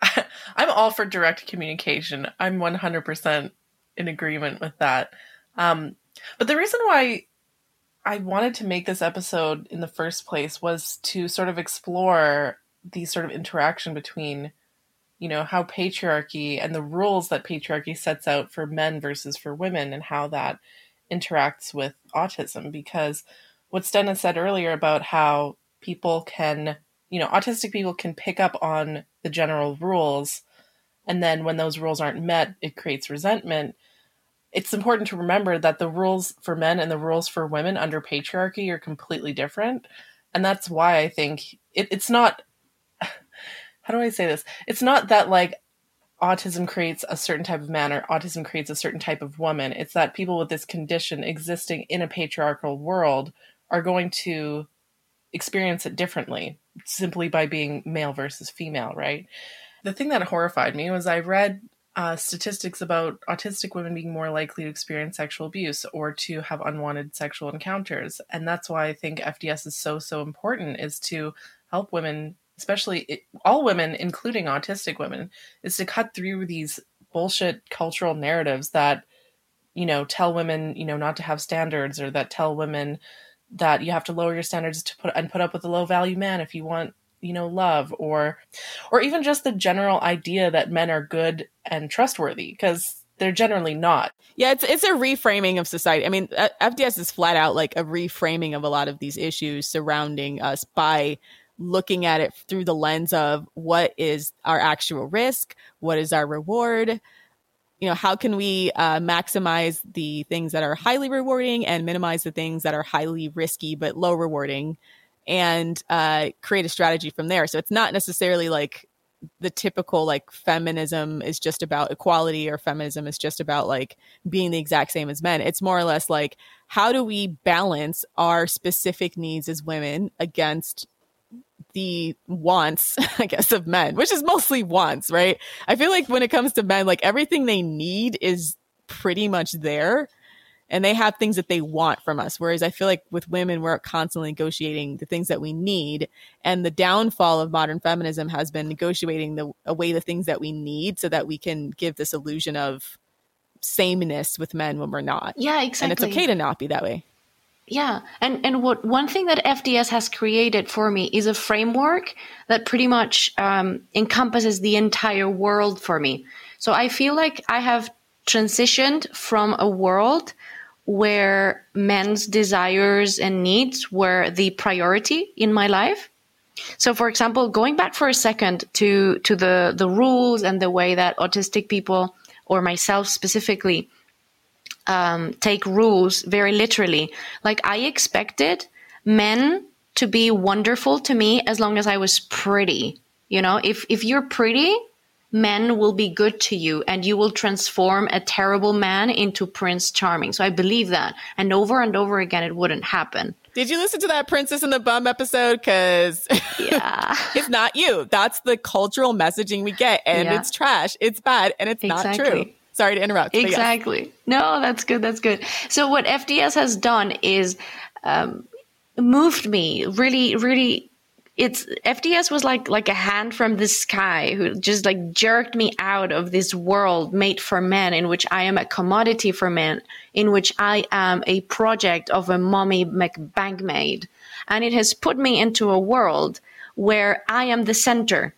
I'm all for direct communication. I'm 100% in agreement with that. Um, but the reason why I wanted to make this episode in the first place was to sort of explore the sort of interaction between you know how patriarchy and the rules that patriarchy sets out for men versus for women and how that interacts with autism. Because what Stena said earlier about how people can you know autistic people can pick up on the general rules and then when those rules aren't met it creates resentment. It's important to remember that the rules for men and the rules for women under patriarchy are completely different. And that's why i think it, it's not how do I say this? It's not that like autism creates a certain type of man or autism creates a certain type of woman. It's that people with this condition existing in a patriarchal world are going to experience it differently simply by being male versus female, right? The thing that horrified me was I read uh, statistics about autistic women being more likely to experience sexual abuse or to have unwanted sexual encounters. And that's why I think FDS is so, so important is to help women especially it, all women, including autistic women, is to cut through these bullshit cultural narratives that, you know, tell women, you know, not to have standards or that tell women that you have to lower your standards to put and put up with a low value man if you want you know love or or even just the general idea that men are good and trustworthy because they're generally not. Yeah it's it's a reframing of society. I mean fds is flat out like a reframing of a lot of these issues surrounding us by looking at it through the lens of what is our actual risk, what is our reward, you know, how can we uh, maximize the things that are highly rewarding and minimize the things that are highly risky but low rewarding, and uh, create a strategy from there. So it's not necessarily like the typical like feminism is just about equality or feminism is just about like being the exact same as men. It's more or less like how do we balance our specific needs as women against the wants, I guess, of men, which is mostly wants, right? I feel like when it comes to men, like everything they need is pretty much there and they have things that they want from us. Whereas I feel like with women, we're constantly negotiating the things that we need. And the downfall of modern feminism has been negotiating the away the things that we need so that we can give this illusion of sameness with men when we're not. Yeah, exactly. And it's okay to not be that way. Yeah, and and what one thing that FDS has created for me is a framework that pretty much um, encompasses the entire world for me. So I feel like I have transitioned from a world where men's desires and needs were the priority in my life. So, for example, going back for a second to to the the rules and the way that autistic people or myself specifically um, take rules very literally. Like I expected men to be wonderful to me as long as I was pretty. You know, if if you're pretty, men will be good to you and you will transform a terrible man into Prince Charming. So I believe that. And over and over again, it wouldn't happen. Did you listen to that Princess and the Bum episode? Because yeah, it's not you. That's the cultural messaging we get, and yeah. it's trash. It's bad, and it's exactly. not true. Sorry to interrupt. Exactly. No, that's good. That's good. So what FDS has done is um, moved me really, really it's FDS was like like a hand from the sky who just like jerked me out of this world made for men in which I am a commodity for men, in which I am a project of a mommy McBangmaid. And it has put me into a world where I am the center,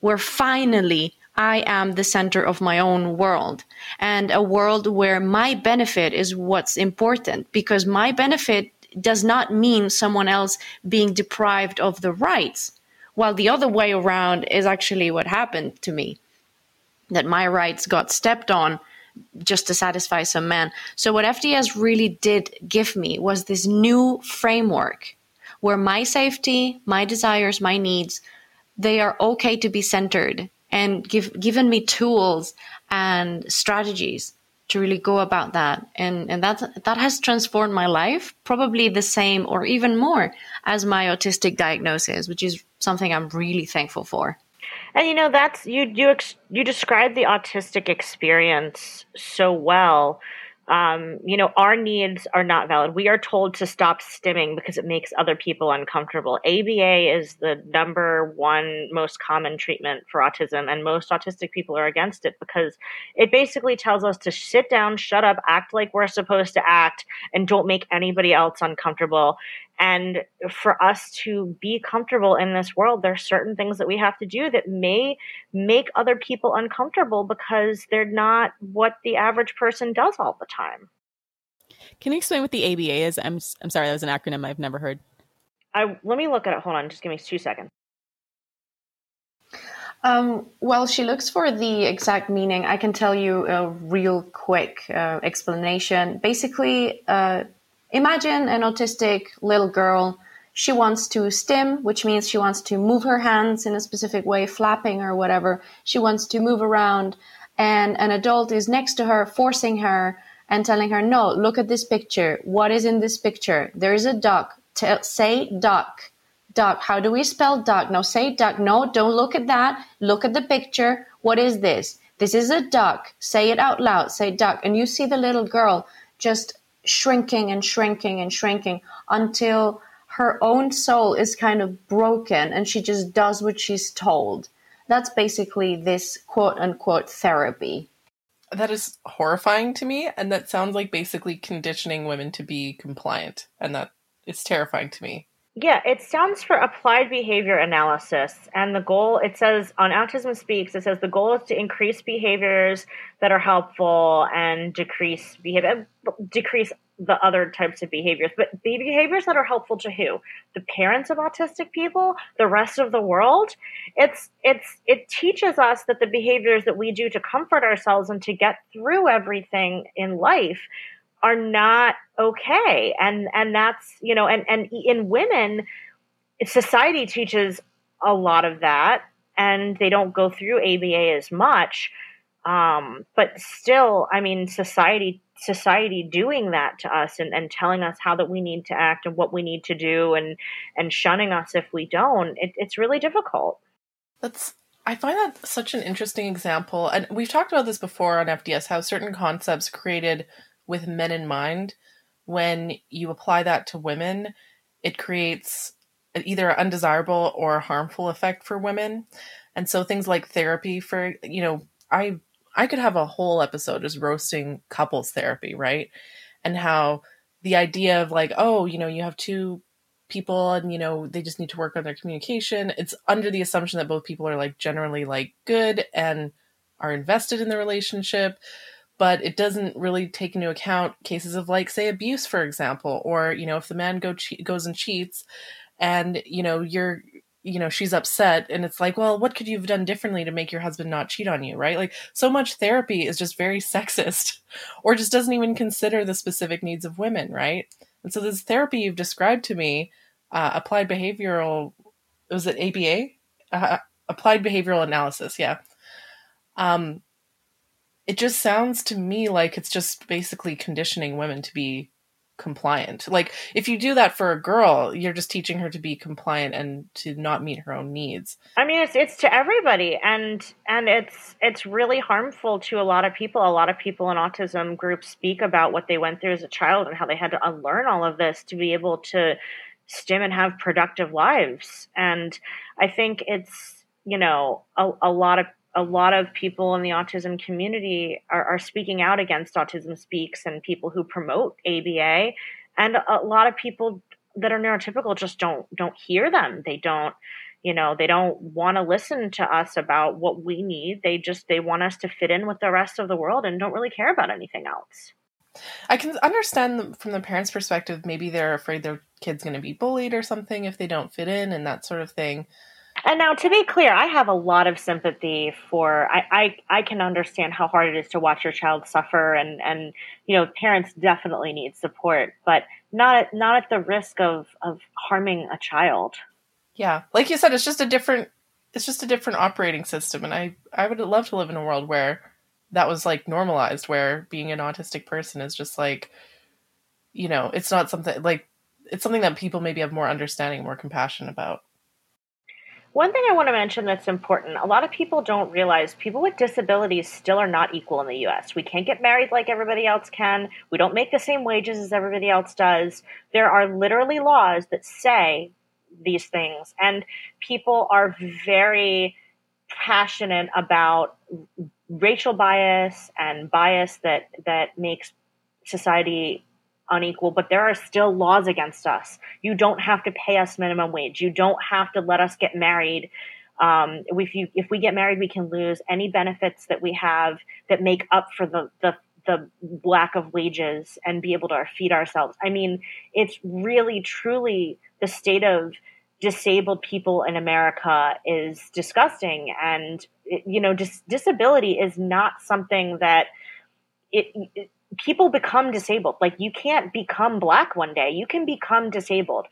where finally I am the center of my own world and a world where my benefit is what's important because my benefit does not mean someone else being deprived of the rights, while the other way around is actually what happened to me that my rights got stepped on just to satisfy some man. So, what FDS really did give me was this new framework where my safety, my desires, my needs, they are okay to be centered and give given me tools and strategies to really go about that. And and that that has transformed my life probably the same or even more as my autistic diagnosis which is something i'm really thankful for. And you know that's you you you describe the autistic experience so well um, you know, our needs are not valid. We are told to stop stimming because it makes other people uncomfortable. ABA is the number one most common treatment for autism, and most autistic people are against it because it basically tells us to sit down, shut up, act like we're supposed to act, and don't make anybody else uncomfortable. And for us to be comfortable in this world, there are certain things that we have to do that may make other people uncomfortable because they're not what the average person does all the time. Can you explain what the ABA is? I'm I'm sorry, that was an acronym I've never heard. I let me look at it. Hold on, just give me two seconds. Um, well, she looks for the exact meaning. I can tell you a real quick uh, explanation. Basically, uh, Imagine an autistic little girl. She wants to stim, which means she wants to move her hands in a specific way, flapping or whatever. She wants to move around, and an adult is next to her, forcing her and telling her, No, look at this picture. What is in this picture? There is a duck. Tell, say duck. Duck. How do we spell duck? No, say duck. No, don't look at that. Look at the picture. What is this? This is a duck. Say it out loud. Say duck. And you see the little girl just shrinking and shrinking and shrinking until her own soul is kind of broken and she just does what she's told. That's basically this quote unquote therapy. That is horrifying to me, and that sounds like basically conditioning women to be compliant, and that it's terrifying to me. Yeah, it stands for applied behavior analysis. And the goal, it says on Autism Speaks, it says the goal is to increase behaviors that are helpful and decrease behavior, decrease the other types of behaviors. But the behaviors that are helpful to who? The parents of autistic people, the rest of the world. It's it's it teaches us that the behaviors that we do to comfort ourselves and to get through everything in life are not okay. And and that's you know and and in women society teaches a lot of that and they don't go through aba as much. Um, but still i mean society society doing that to us and, and telling us how that we need to act and what we need to do and and shunning us if we don't it, it's really difficult. That's I find that such an interesting example. And we've talked about this before on FDS how certain concepts created with men in mind, when you apply that to women, it creates either an undesirable or harmful effect for women. And so things like therapy for, you know, I I could have a whole episode just roasting couples therapy, right? And how the idea of like, oh, you know, you have two people and you know they just need to work on their communication it's under the assumption that both people are like generally like good and are invested in the relationship but it doesn't really take into account cases of like say abuse for example or you know if the man go che- goes and cheats and you know you're you know she's upset and it's like well what could you have done differently to make your husband not cheat on you? Right? Like so much therapy is just very sexist or just doesn't even consider the specific needs of women right? And so this therapy you've described to me uh, applied behavioral was it aba uh, applied behavioral analysis yeah. Um it just sounds to me like it's just basically conditioning women to be compliant. Like if you do that for a girl, you're just teaching her to be compliant and to not meet her own needs. I mean, it's it's to everybody and and it's it's really harmful to a lot of people. A lot of people in autism groups speak about what they went through as a child and how they had to unlearn all of this to be able to stim and have productive lives. And I think it's, you know, a, a lot of a lot of people in the autism community are, are, speaking out against Autism Speaks and people who promote ABA, and a lot of people that are neurotypical just don't don't hear them. They don't, you know, they don't want to listen to us about what we need. They just they want us to fit in with the rest of the world and don't really care about anything else. I can understand from the parents' perspective. Maybe they're afraid their kid's going to be bullied or something if they don't fit in and that sort of thing. And now, to be clear, I have a lot of sympathy for. I, I, I can understand how hard it is to watch your child suffer, and and you know, parents definitely need support, but not at not at the risk of of harming a child. Yeah, like you said, it's just a different it's just a different operating system, and I I would love to live in a world where that was like normalized, where being an autistic person is just like, you know, it's not something like it's something that people maybe have more understanding, more compassion about. One thing I want to mention that's important a lot of people don't realize people with disabilities still are not equal in the US. We can't get married like everybody else can. We don't make the same wages as everybody else does. There are literally laws that say these things, and people are very passionate about racial bias and bias that that makes society unequal, but there are still laws against us. You don't have to pay us minimum wage. You don't have to let us get married. Um, if you if we get married, we can lose any benefits that we have that make up for the the the lack of wages and be able to feed ourselves. I mean, it's really truly the state of disabled people in America is disgusting, and you know, dis- disability is not something that it, it people become disabled. Like you can't become black one day. You can become disabled.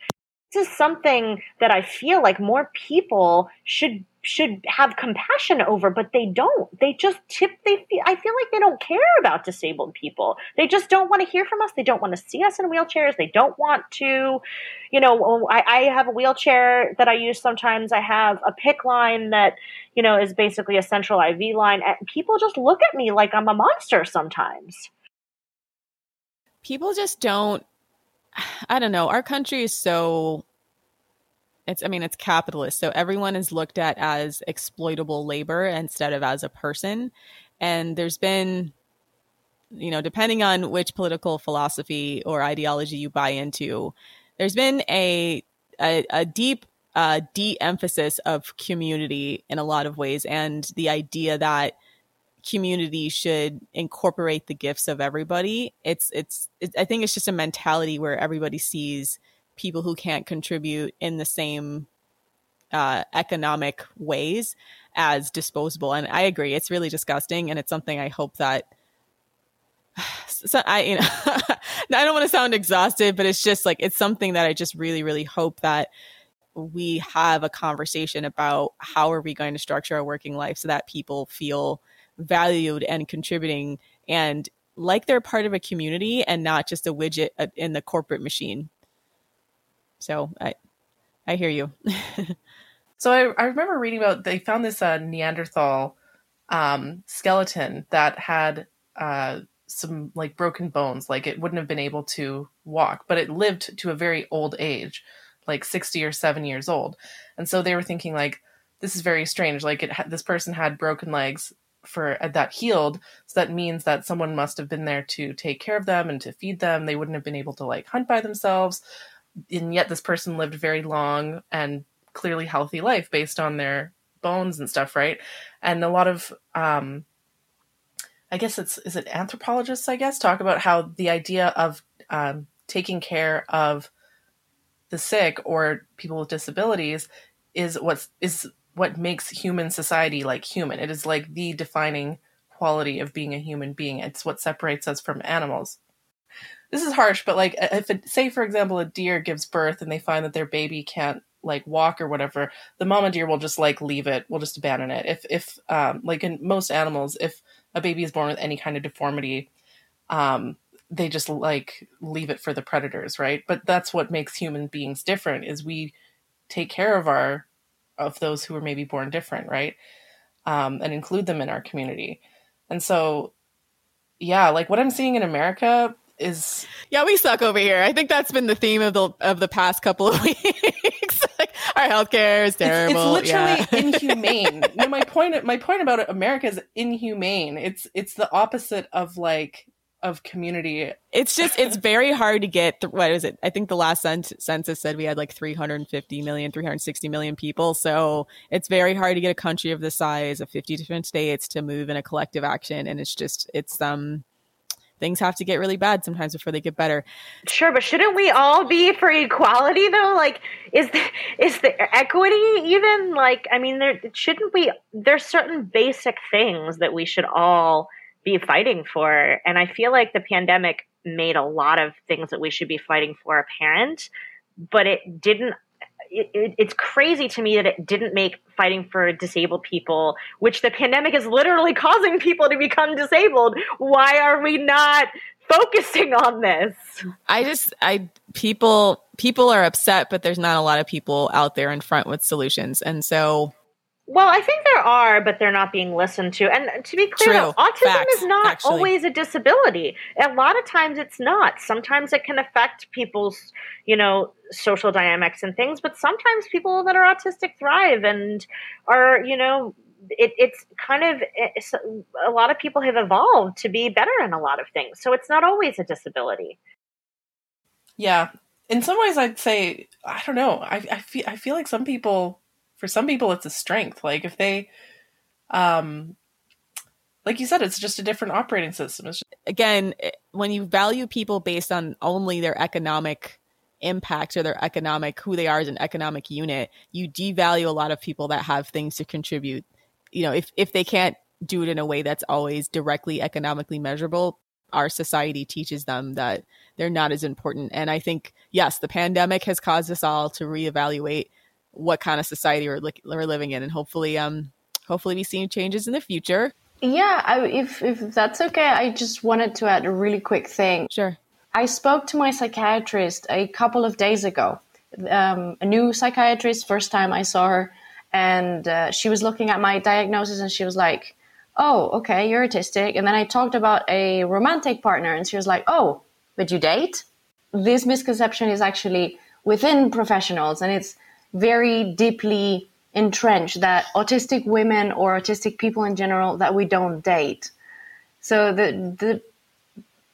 This is something that I feel like more people should should have compassion over, but they don't. They just tip. They feel, I feel like they don't care about disabled people. They just don't want to hear from us. They don't want to see us in wheelchairs. They don't want to, you know. Oh, I, I have a wheelchair that I use sometimes. I have a PICC line that you know is basically a central IV line. And people just look at me like I'm a monster sometimes people just don't I don't know. Our country is so it's I mean it's capitalist. So everyone is looked at as exploitable labor instead of as a person. And there's been you know, depending on which political philosophy or ideology you buy into, there's been a a, a deep uh, de-emphasis of community in a lot of ways, and the idea that community should incorporate the gifts of everybody. It's it's it, I think it's just a mentality where everybody sees people who can't contribute in the same uh, economic ways as disposable. And I agree, it's really disgusting, and it's something I hope that. So I, you know, I don't want to sound exhausted, but it's just like it's something that I just really, really hope that we have a conversation about how are we going to structure our working life so that people feel valued and contributing and like they're part of a community and not just a widget uh, in the corporate machine. So I, I hear you. so I, I remember reading about they found this uh, Neanderthal um, skeleton that had uh, some like broken bones, like it wouldn't have been able to walk, but it lived to a very old age, like sixty or seven years old, and so they were thinking like this is very strange. Like it, this person had broken legs for uh, that healed, so that means that someone must have been there to take care of them and to feed them. They wouldn't have been able to like hunt by themselves and yet this person lived very long and clearly healthy life based on their bones and stuff, right? And a lot of um I guess it's is it anthropologists, I guess, talk about how the idea of um, taking care of the sick or people with disabilities is what is what makes human society like human. It is like the defining quality of being a human being. It's what separates us from animals this is harsh, but like if it, say for example a deer gives birth and they find that their baby can't like walk or whatever, the mama deer will just like leave it, will just abandon it. If if um, like in most animals, if a baby is born with any kind of deformity, um, they just like leave it for the predators, right? But that's what makes human beings different is we take care of our of those who were maybe born different, right? Um, and include them in our community. And so, yeah, like what I'm seeing in America is yeah we suck over here i think that's been the theme of the of the past couple of weeks like, our healthcare is terrible it's, it's literally yeah. inhumane no my point my point about america is inhumane it's it's the opposite of like of community it's just it's very hard to get th- what is it i think the last census said we had like 350 million 360 million people so it's very hard to get a country of the size of 50 different states to move in a collective action and it's just it's um things have to get really bad sometimes before they get better. Sure, but shouldn't we all be for equality though? Like, is the is the equity even like? I mean, there shouldn't we? There's certain basic things that we should all be fighting for, and I feel like the pandemic made a lot of things that we should be fighting for apparent, but it didn't it, it, it's crazy to me that it didn't make fighting for disabled people, which the pandemic is literally causing people to become disabled. Why are we not focusing on this? I just, I, people, people are upset, but there's not a lot of people out there in front with solutions. And so well, I think there are, but they're not being listened to. And to be clear, though, autism Facts, is not actually. always a disability. A lot of times it's not. Sometimes it can affect people's, you know, social dynamics and things, but sometimes people that are autistic thrive and are, you know, it, it's kind of it's, a lot of people have evolved to be better in a lot of things. So it's not always a disability. Yeah. In some ways, I'd say, I don't know. I, I feel, I feel like some people for some people it's a strength. Like if they um like you said it's just a different operating system. Just- again when you value people based on only their economic impact or their economic who they are as an economic unit you devalue a lot of people that have things to contribute. You know if if they can't do it in a way that's always directly economically measurable our society teaches them that they're not as important. And i think yes the pandemic has caused us all to reevaluate what kind of society we're, li- we're living in and hopefully um hopefully we see changes in the future. Yeah I, if if that's okay i just wanted to add a really quick thing. Sure. I spoke to my psychiatrist a couple of days ago. Um, a new psychiatrist first time i saw her and uh, she was looking at my diagnosis and she was like oh okay you're autistic. And then i talked about a romantic partner and she was like oh but you date? This misconception is actually within professionals and it's very deeply entrenched that autistic women or autistic people in general that we don't date. So the the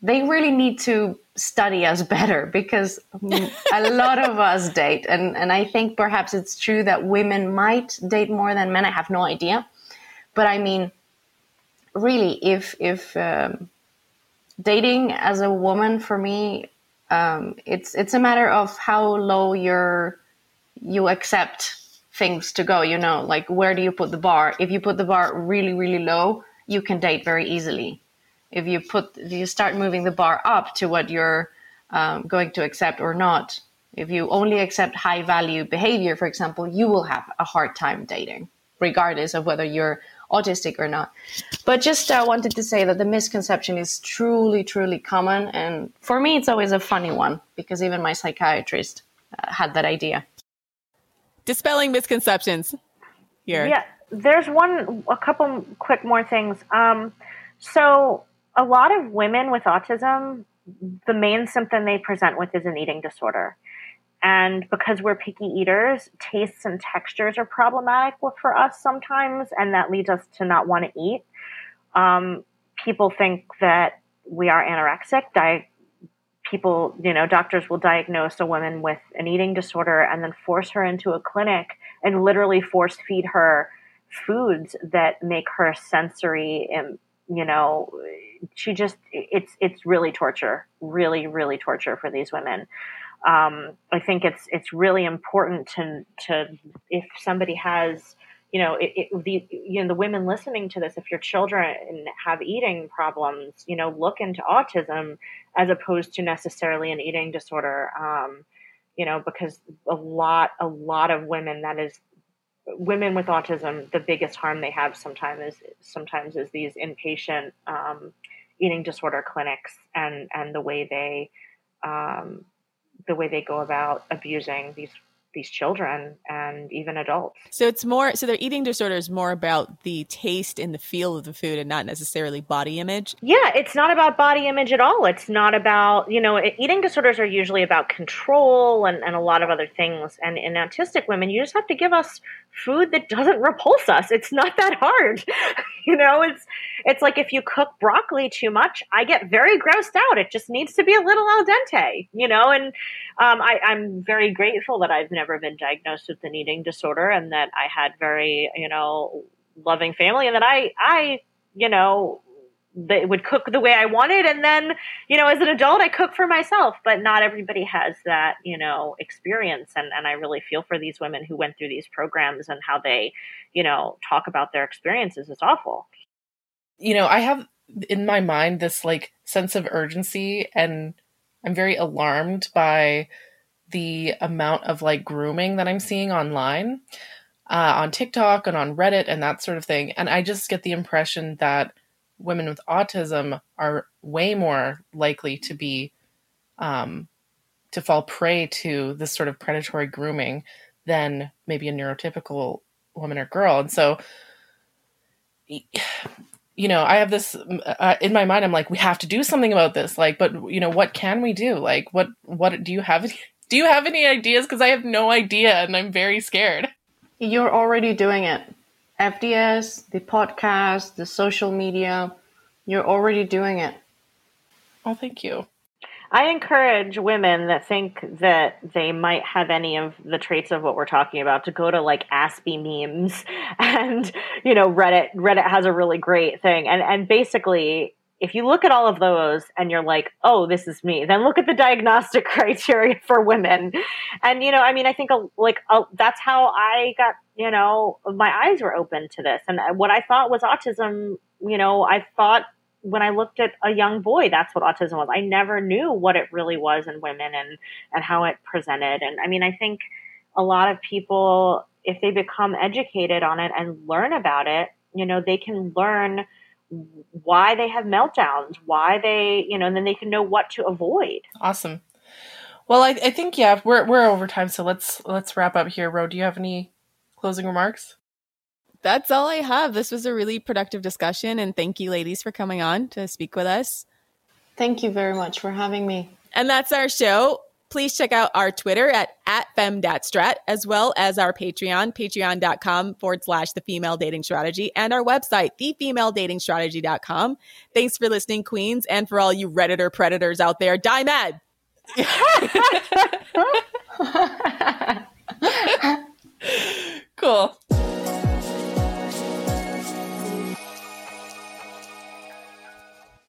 they really need to study us better because a lot of us date. And, and i think perhaps it's true that women might date more than men. I have no idea. But i mean really if if um, dating as a woman for me um, it's it's a matter of how low your you accept things to go you know like where do you put the bar? If you put the bar really really low you can date very easily. If you put if you start moving the bar up to what you're um, going to accept or not if you only accept high value behavior for example you will have a hard time dating regardless of whether you're autistic or not. But just uh, wanted to say that the misconception is truly truly common and for me it's always a funny one because even my psychiatrist uh, had that idea dispelling misconceptions here yeah there's one a couple quick more things um, so a lot of women with autism, the main symptom they present with is an eating disorder. And because we're picky eaters, tastes and textures are problematic for us sometimes, and that leads us to not want to eat. Um, people think that we are anorexic. People, you know, doctors will diagnose a woman with an eating disorder and then force her into a clinic and literally force feed her foods that make her sensory, And you know, she just it's it's really torture, really really torture for these women. Um, I think it's it's really important to to if somebody has you know it, it, the you know the women listening to this if your children have eating problems you know look into autism as opposed to necessarily an eating disorder um, you know because a lot a lot of women that is women with autism, the biggest harm they have sometimes is sometimes is these inpatient um, eating disorder clinics and and the way they um, the way they go about abusing these these children and even adults. So it's more so their eating disorder is more about the taste and the feel of the food and not necessarily body image. Yeah, it's not about body image at all. It's not about, you know, eating disorders are usually about control and, and a lot of other things. And in autistic women, you just have to give us food that doesn't repulse us. It's not that hard. you know, it's it's like if you cook broccoli too much, I get very grossed out. It just needs to be a little al dente, you know, and um, I, I'm very grateful that I've never been diagnosed with an eating disorder and that I had very, you know, loving family and that I, I, you know, they would cook the way I wanted. And then, you know, as an adult, I cook for myself, but not everybody has that, you know, experience. And, and I really feel for these women who went through these programs and how they, you know, talk about their experiences. It's awful. You know, I have in my mind this like sense of urgency and I'm very alarmed by the amount of like grooming that I'm seeing online uh, on TikTok and on Reddit and that sort of thing. And I just get the impression that women with autism are way more likely to be um, to fall prey to this sort of predatory grooming than maybe a neurotypical woman or girl. And so you know, I have this uh, in my mind. I'm like, we have to do something about this. Like, but you know, what can we do? Like, what what do you have? Any, do you have any ideas? Because I have no idea, and I'm very scared. You're already doing it. FDS, the podcast, the social media. You're already doing it. Oh, thank you. I encourage women that think that they might have any of the traits of what we're talking about to go to like Aspie memes and you know Reddit. Reddit has a really great thing, and and basically, if you look at all of those and you're like, oh, this is me, then look at the diagnostic criteria for women, and you know, I mean, I think uh, like uh, that's how I got you know my eyes were open to this, and uh, what I thought was autism. You know, I thought when I looked at a young boy, that's what autism was. I never knew what it really was in women and and how it presented. And I mean, I think a lot of people, if they become educated on it and learn about it, you know, they can learn why they have meltdowns, why they, you know, and then they can know what to avoid. Awesome. Well, I, I think yeah, we're we're over time, so let's let's wrap up here. Ro, do you have any closing remarks? that's all I have. This was a really productive discussion, and thank you, ladies, for coming on to speak with us. Thank you very much for having me. And that's our show. Please check out our Twitter at, at FemDatStrat, as well as our Patreon, patreon.com forward slash the female dating strategy, and our website, thefemaledatingstrategy.com. Thanks for listening, Queens, and for all you Redditor predators out there, die mad. cool.